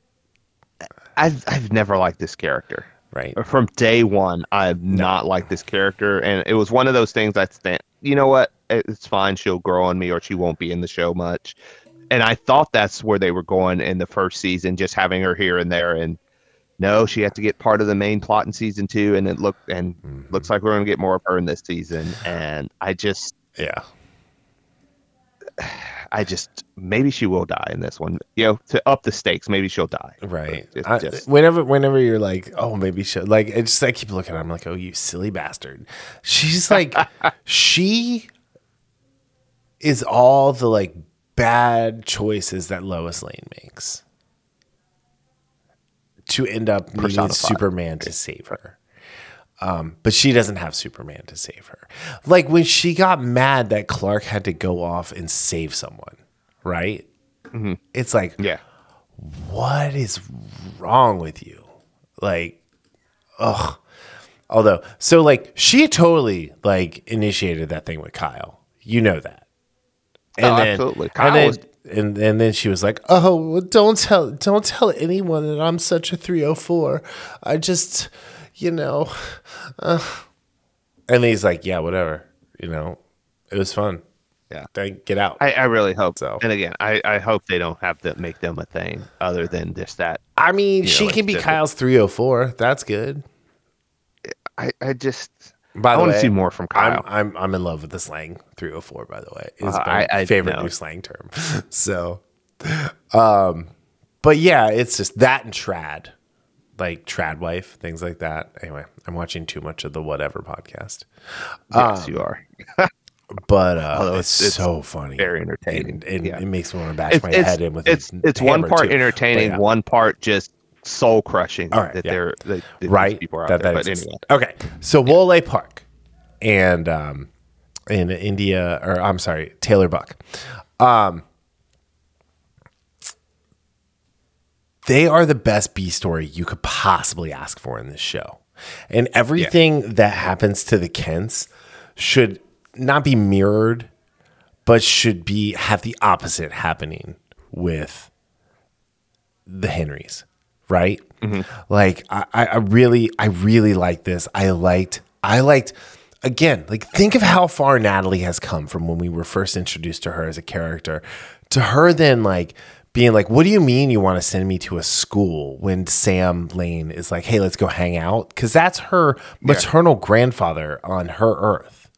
Speaker 2: I've, I've never liked this character.
Speaker 1: Right?
Speaker 2: from day one i've not liked this character. And it was one of those things i stand you know what? It's fine. She'll grow on me or she won't be in the show much. And i thought that's where they were going in the first season just having her here and there. And no she had to get part of the main plot in season two. And it looked and mm-hmm. looks like we're going to get more of her in this season. And i just
Speaker 1: Yeah,
Speaker 2: i just maybe she will die in this one you know to up the stakes maybe she'll die
Speaker 1: right.
Speaker 2: It's
Speaker 1: I-
Speaker 2: just-
Speaker 1: whenever, whenever you're like, oh, maybe she'll like, it's just I keep looking I'm like, oh, you silly bastard. She's like, she is all the like bad choices that Lois Lane makes to end up needing Superman to save her. Um, but she doesn't have Superman to save her. Like when she got mad that Clark had to go off and save someone, right? It's like,
Speaker 2: Yeah.
Speaker 1: what is wrong with you? Like, ugh. Although, so like she totally like initiated that thing with Kyle. You know that. And
Speaker 2: Oh, absolutely. Kyle
Speaker 1: and then,
Speaker 2: was-
Speaker 1: and, and then she was like, "Oh, well, don't tell, don't tell anyone that I'm such a 304. I just, you know." Uh. And he's like, "Yeah, whatever. You know, it was fun.
Speaker 2: Yeah.
Speaker 1: Then get out."
Speaker 2: I, I really hope
Speaker 1: So.
Speaker 2: And again, I, I hope they don't have to make them a thing other than just that.
Speaker 1: I mean,
Speaker 2: know,
Speaker 1: she
Speaker 2: like
Speaker 1: can be
Speaker 2: the-
Speaker 1: Kyle's 304. That's good.
Speaker 2: I, I just
Speaker 1: By the I
Speaker 2: want
Speaker 1: way,
Speaker 2: to see more from Kyle.
Speaker 1: I'm, I'm I'm in love with the slang 304. By the way, it's
Speaker 2: Uh,
Speaker 1: my
Speaker 2: I- I
Speaker 1: favorite
Speaker 2: know.
Speaker 1: new slang term. So, um, but yeah, it's just that and trad, like trad wife, things like that. Anyway, I'm watching too much of the whatever podcast,
Speaker 2: yes, you are.
Speaker 1: but uh, it's,
Speaker 2: it's-
Speaker 1: so funny,
Speaker 2: very entertaining.
Speaker 1: and, and
Speaker 2: Yeah.
Speaker 1: it makes me want to bash
Speaker 2: It's
Speaker 1: my head in with
Speaker 2: it's, it's one part
Speaker 1: too.
Speaker 2: entertaining,
Speaker 1: But yeah.
Speaker 2: one part just soul crushing
Speaker 1: All right,
Speaker 2: that
Speaker 1: yeah.
Speaker 2: they're that, that
Speaker 1: right
Speaker 2: people are out
Speaker 1: that,
Speaker 2: there.
Speaker 1: that
Speaker 2: But anyway,
Speaker 1: okay so Wole Park and um in India or I'm sorry Tayler Buck um they are the best B story you could possibly ask for in this show and everything that happens to the Kents should not be mirrored but should be have the opposite happening with the Henrys, right? Mm-hmm. Like I, I I really, I really like this. I liked, I liked again, like think of how far Natalie has come from when we were first introduced to her as a character to her then like being like, what do you mean you want to send me to a school when Sam Lane is like, hey, let's go hang out? Because that's her maternal grandfather on her earth.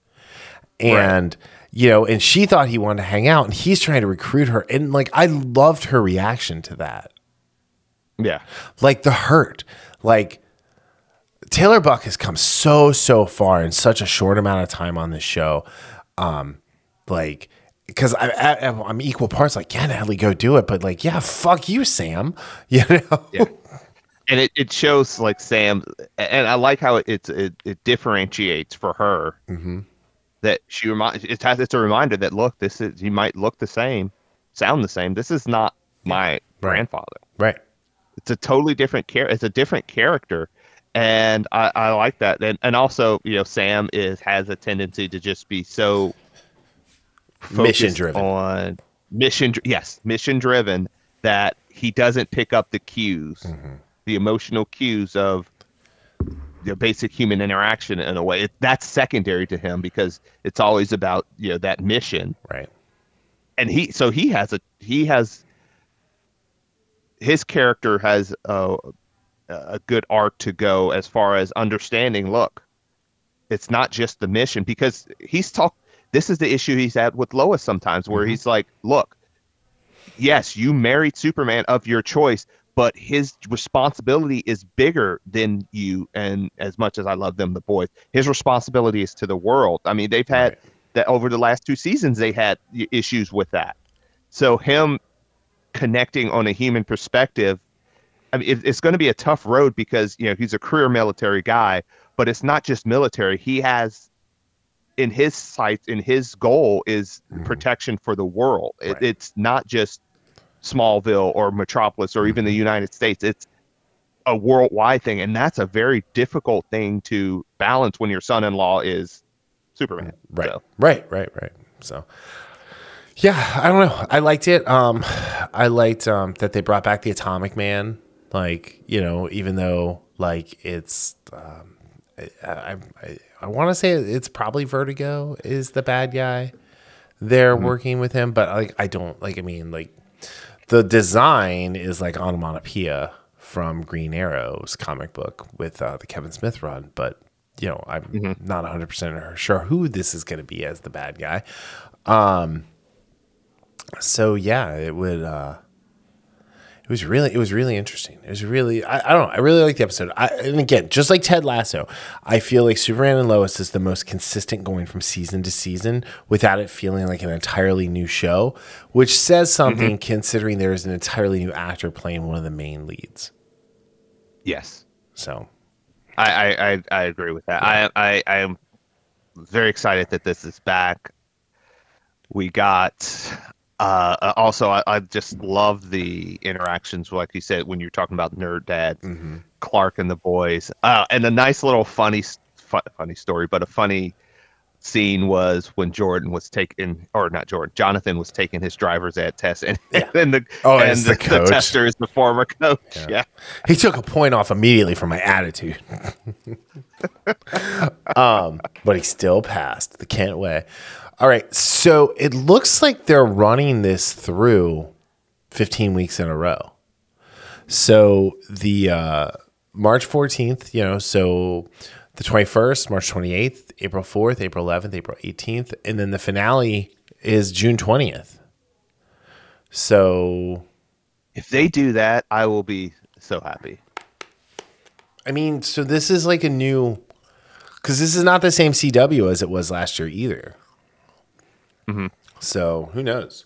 Speaker 1: And you know and she thought he wanted to hang out and he's trying to recruit her and like i loved her reaction to that.
Speaker 2: Yeah,
Speaker 1: like the hurt. Like tayler buck has come so so far in such a short amount of time on this show. Um like because I, I, i'm equal parts like yeah natalie go do it but like yeah fuck you sam you know
Speaker 2: Yeah. and it, it shows like Sam, and I like how it it, it, differentiates for her
Speaker 1: Mm-hmm.
Speaker 2: that she reminds it has it's a reminder that look, this is you might look the same, sound the same. This is not my grandfather.
Speaker 1: right
Speaker 2: It's a totally different care. It's a different character, and I, I like that. And and also you know Sam is has a tendency to just be so focused
Speaker 1: Mission-driven.
Speaker 2: on mission. Yes, mission driven that he doesn't pick up the cues,
Speaker 1: Mm-hmm.
Speaker 2: the emotional cues of the basic human interaction in a way. It, that's secondary to him because it's always about you know that mission
Speaker 1: right
Speaker 2: and he so he has a he has his character has a, a good arc to go as far as understanding look it's not just the mission because he's talk this is the issue he's had with lois sometimes where mm-hmm. he's like look yes you married superman of your choice but his responsibility is bigger than you and as much as i love them the boys his responsibility is to the world i mean they've had
Speaker 1: Right.
Speaker 2: that over the last two seasons they had issues with that so him connecting on a human perspective I mean, it, it's going to be a tough road because you know he's a career military guy, but it's not just military. He has, in his sights, in his goal is protection for the world. It,
Speaker 1: Right.
Speaker 2: It's not just Smallville or Metropolis or even the United States. It's a worldwide thing, and that's a very difficult thing to balance when your son-in-law is Superman.
Speaker 1: Right.
Speaker 2: So,
Speaker 1: Right, right, right. So yeah, I don't know. I liked it. Um I liked um that they brought back the Atomic Man. Like, you know, even though like it's um I I, I, I want to say it's probably Vertigo is the bad guy. They're working with him, but like I don't like I mean like the design is like onomatopoeia from Green Arrow's comic book with uh, the Kevin Smith run, but you know I'm not 100 percent sure who this is going to be as the bad guy. Um, so yeah, it would. Uh, it was really, it was really interesting. It was really, I, I don't know, I really like the episode. I, and again, just like Ted Lasso, I feel like Superman and Lois is the most consistent going from season to season without it feeling like an entirely new show, which says mm-hmm. something considering there is an entirely new actor playing one of the main leads.
Speaker 2: yes.
Speaker 1: So,
Speaker 2: I, I, I, I agree with that. I, I, I am very excited that this is back. We got uh, uh, also I, I just love the interactions, like you said, when you're talking about nerd Dad,
Speaker 1: Mm-hmm.
Speaker 2: Clark and the boys, uh, and a nice little funny, fu- funny story, but a funny scene was when Jordan was taking, or not Jordan, Jonathan was taking his driver's ed test, and,
Speaker 1: Yeah.
Speaker 2: and the
Speaker 1: Oh,
Speaker 2: and
Speaker 1: the
Speaker 2: the, the tester is the former coach.
Speaker 1: Yeah.
Speaker 2: yeah.
Speaker 1: He took a point off immediately for my attitude. um, but he still passed the Kent way. All right, so it looks like they're running this through 15 weeks in a row. So the uh, March 14th, you know, so the 21st, March 28th, April 4th, April 11th, April 18th, and then the finale is June 20th. So
Speaker 2: If they do that, I will be so happy.
Speaker 1: I mean, so this is like a new, because this is not the same CW as it was last year either. So who knows?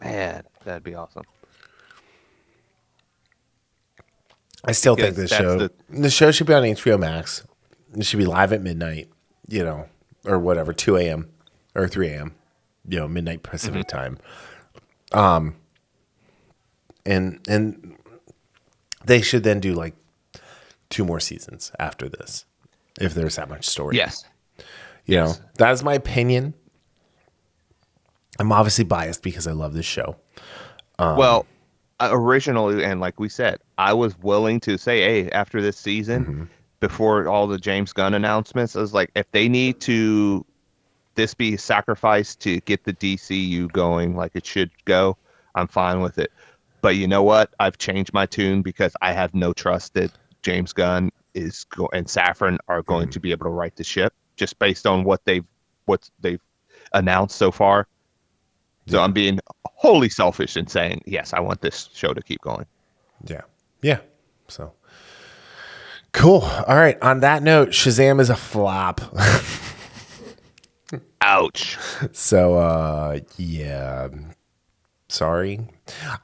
Speaker 2: Man, that'd be awesome.
Speaker 1: I still think
Speaker 2: Because
Speaker 1: this show,
Speaker 2: the-
Speaker 1: the show should be on HBO Max. It should be live at midnight, you know, or whatever, two a.m. or three a.m. You know, midnight Pacific time. Um, and and they should then do like two more seasons after this, if there's that much story.
Speaker 2: Yes.
Speaker 1: You know, that is my opinion. I'm obviously biased because I love this show. Um,
Speaker 2: well, uh, originally, and like we said, I was willing to say, hey, after this season,
Speaker 1: Mm-hmm.
Speaker 2: before all the James Gunn announcements, I was like, if they need to, this be sacrificed to get the DCU going like it should go, I'm fine with it. But you know what? I've changed my tune because I have no trust that James Gunn is go- and Safran are
Speaker 1: Mm-hmm.
Speaker 2: going to be able to right the ship just based on what they've what they've announced so far. So
Speaker 1: Yeah.
Speaker 2: I'm being wholly selfish in saying yes, I want this show to keep going.
Speaker 1: Yeah. Yeah. So cool. All right. On that note, Shazam is a flop.
Speaker 2: Ouch.
Speaker 1: so uh yeah. Sorry.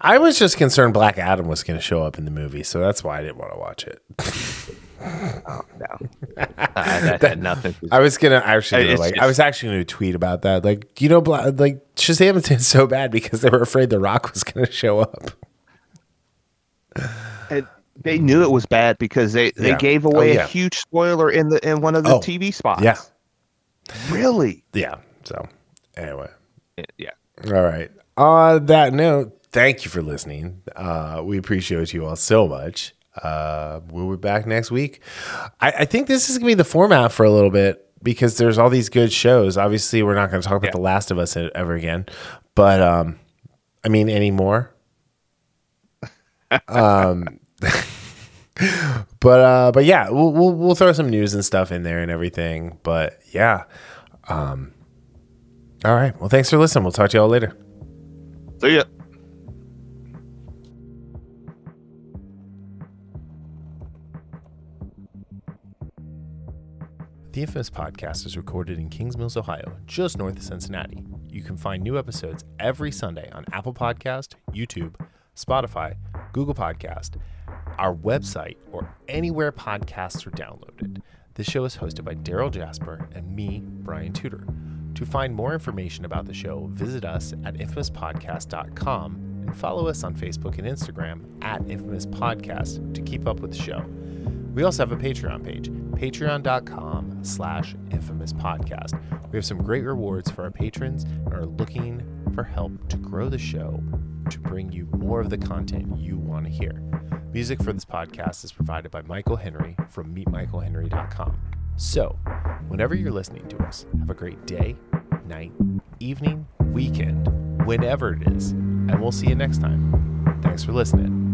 Speaker 1: I was just concerned Black Adam was going to show up in the movie, so that's why I didn't want to watch it.
Speaker 2: Oh no, that had nothing.
Speaker 1: I was gonna actually
Speaker 2: It's
Speaker 1: like I was actually gonna tweet about that. Like you know, like Shazam did so bad because they were afraid The Rock was gonna show up.
Speaker 2: And they knew it was bad because they, they
Speaker 1: Yeah.
Speaker 2: gave
Speaker 1: Oh,
Speaker 2: away
Speaker 1: yeah.
Speaker 2: a huge spoiler in the in one of the
Speaker 1: Oh,
Speaker 2: TV spots.
Speaker 1: yeah.
Speaker 2: Really?
Speaker 1: Yeah. So anyway,
Speaker 2: Yeah.
Speaker 1: all right. On that note, thank you for listening. Uh, we appreciate you all so much. Uh, we'll be back next week. I, I think this is gonna be the format for a little bit because there's all these good shows. Obviously, we're not gonna talk about
Speaker 2: Yeah.
Speaker 1: The Last of Us ever again, but um, I mean anymore. um, but uh, but yeah, we'll, we'll we'll throw some news and stuff in there and everything. But yeah, um, all right. Well, thanks for listening. We'll talk to y'all later.
Speaker 2: See ya.
Speaker 1: The Infamous Podcast is recorded in Kings Mills, Ohio, just north of Cincinnati. You can find new episodes every Sunday on Apple Podcast, YouTube, Spotify, Google Podcast, our website, or anywhere podcasts are downloaded. This show is hosted by Darryl Jasper and me, Brian Tudor. To find more information about the show, visit us at infamouspodcast.com and follow us on Facebook and Instagram at Infamous Podcast to keep up with the show. We also have a Patreon page, patreon.com slash infamous podcast. We have some great rewards for our patrons and are looking for help to grow the show to bring you more of the content you want to hear. Music for this podcast is provided by Michael Henry from meetmichaelhenry.com. So, whenever you're listening to us, have a great day, night, evening, weekend, whenever it is, and we'll see you next time. Thanks for listening.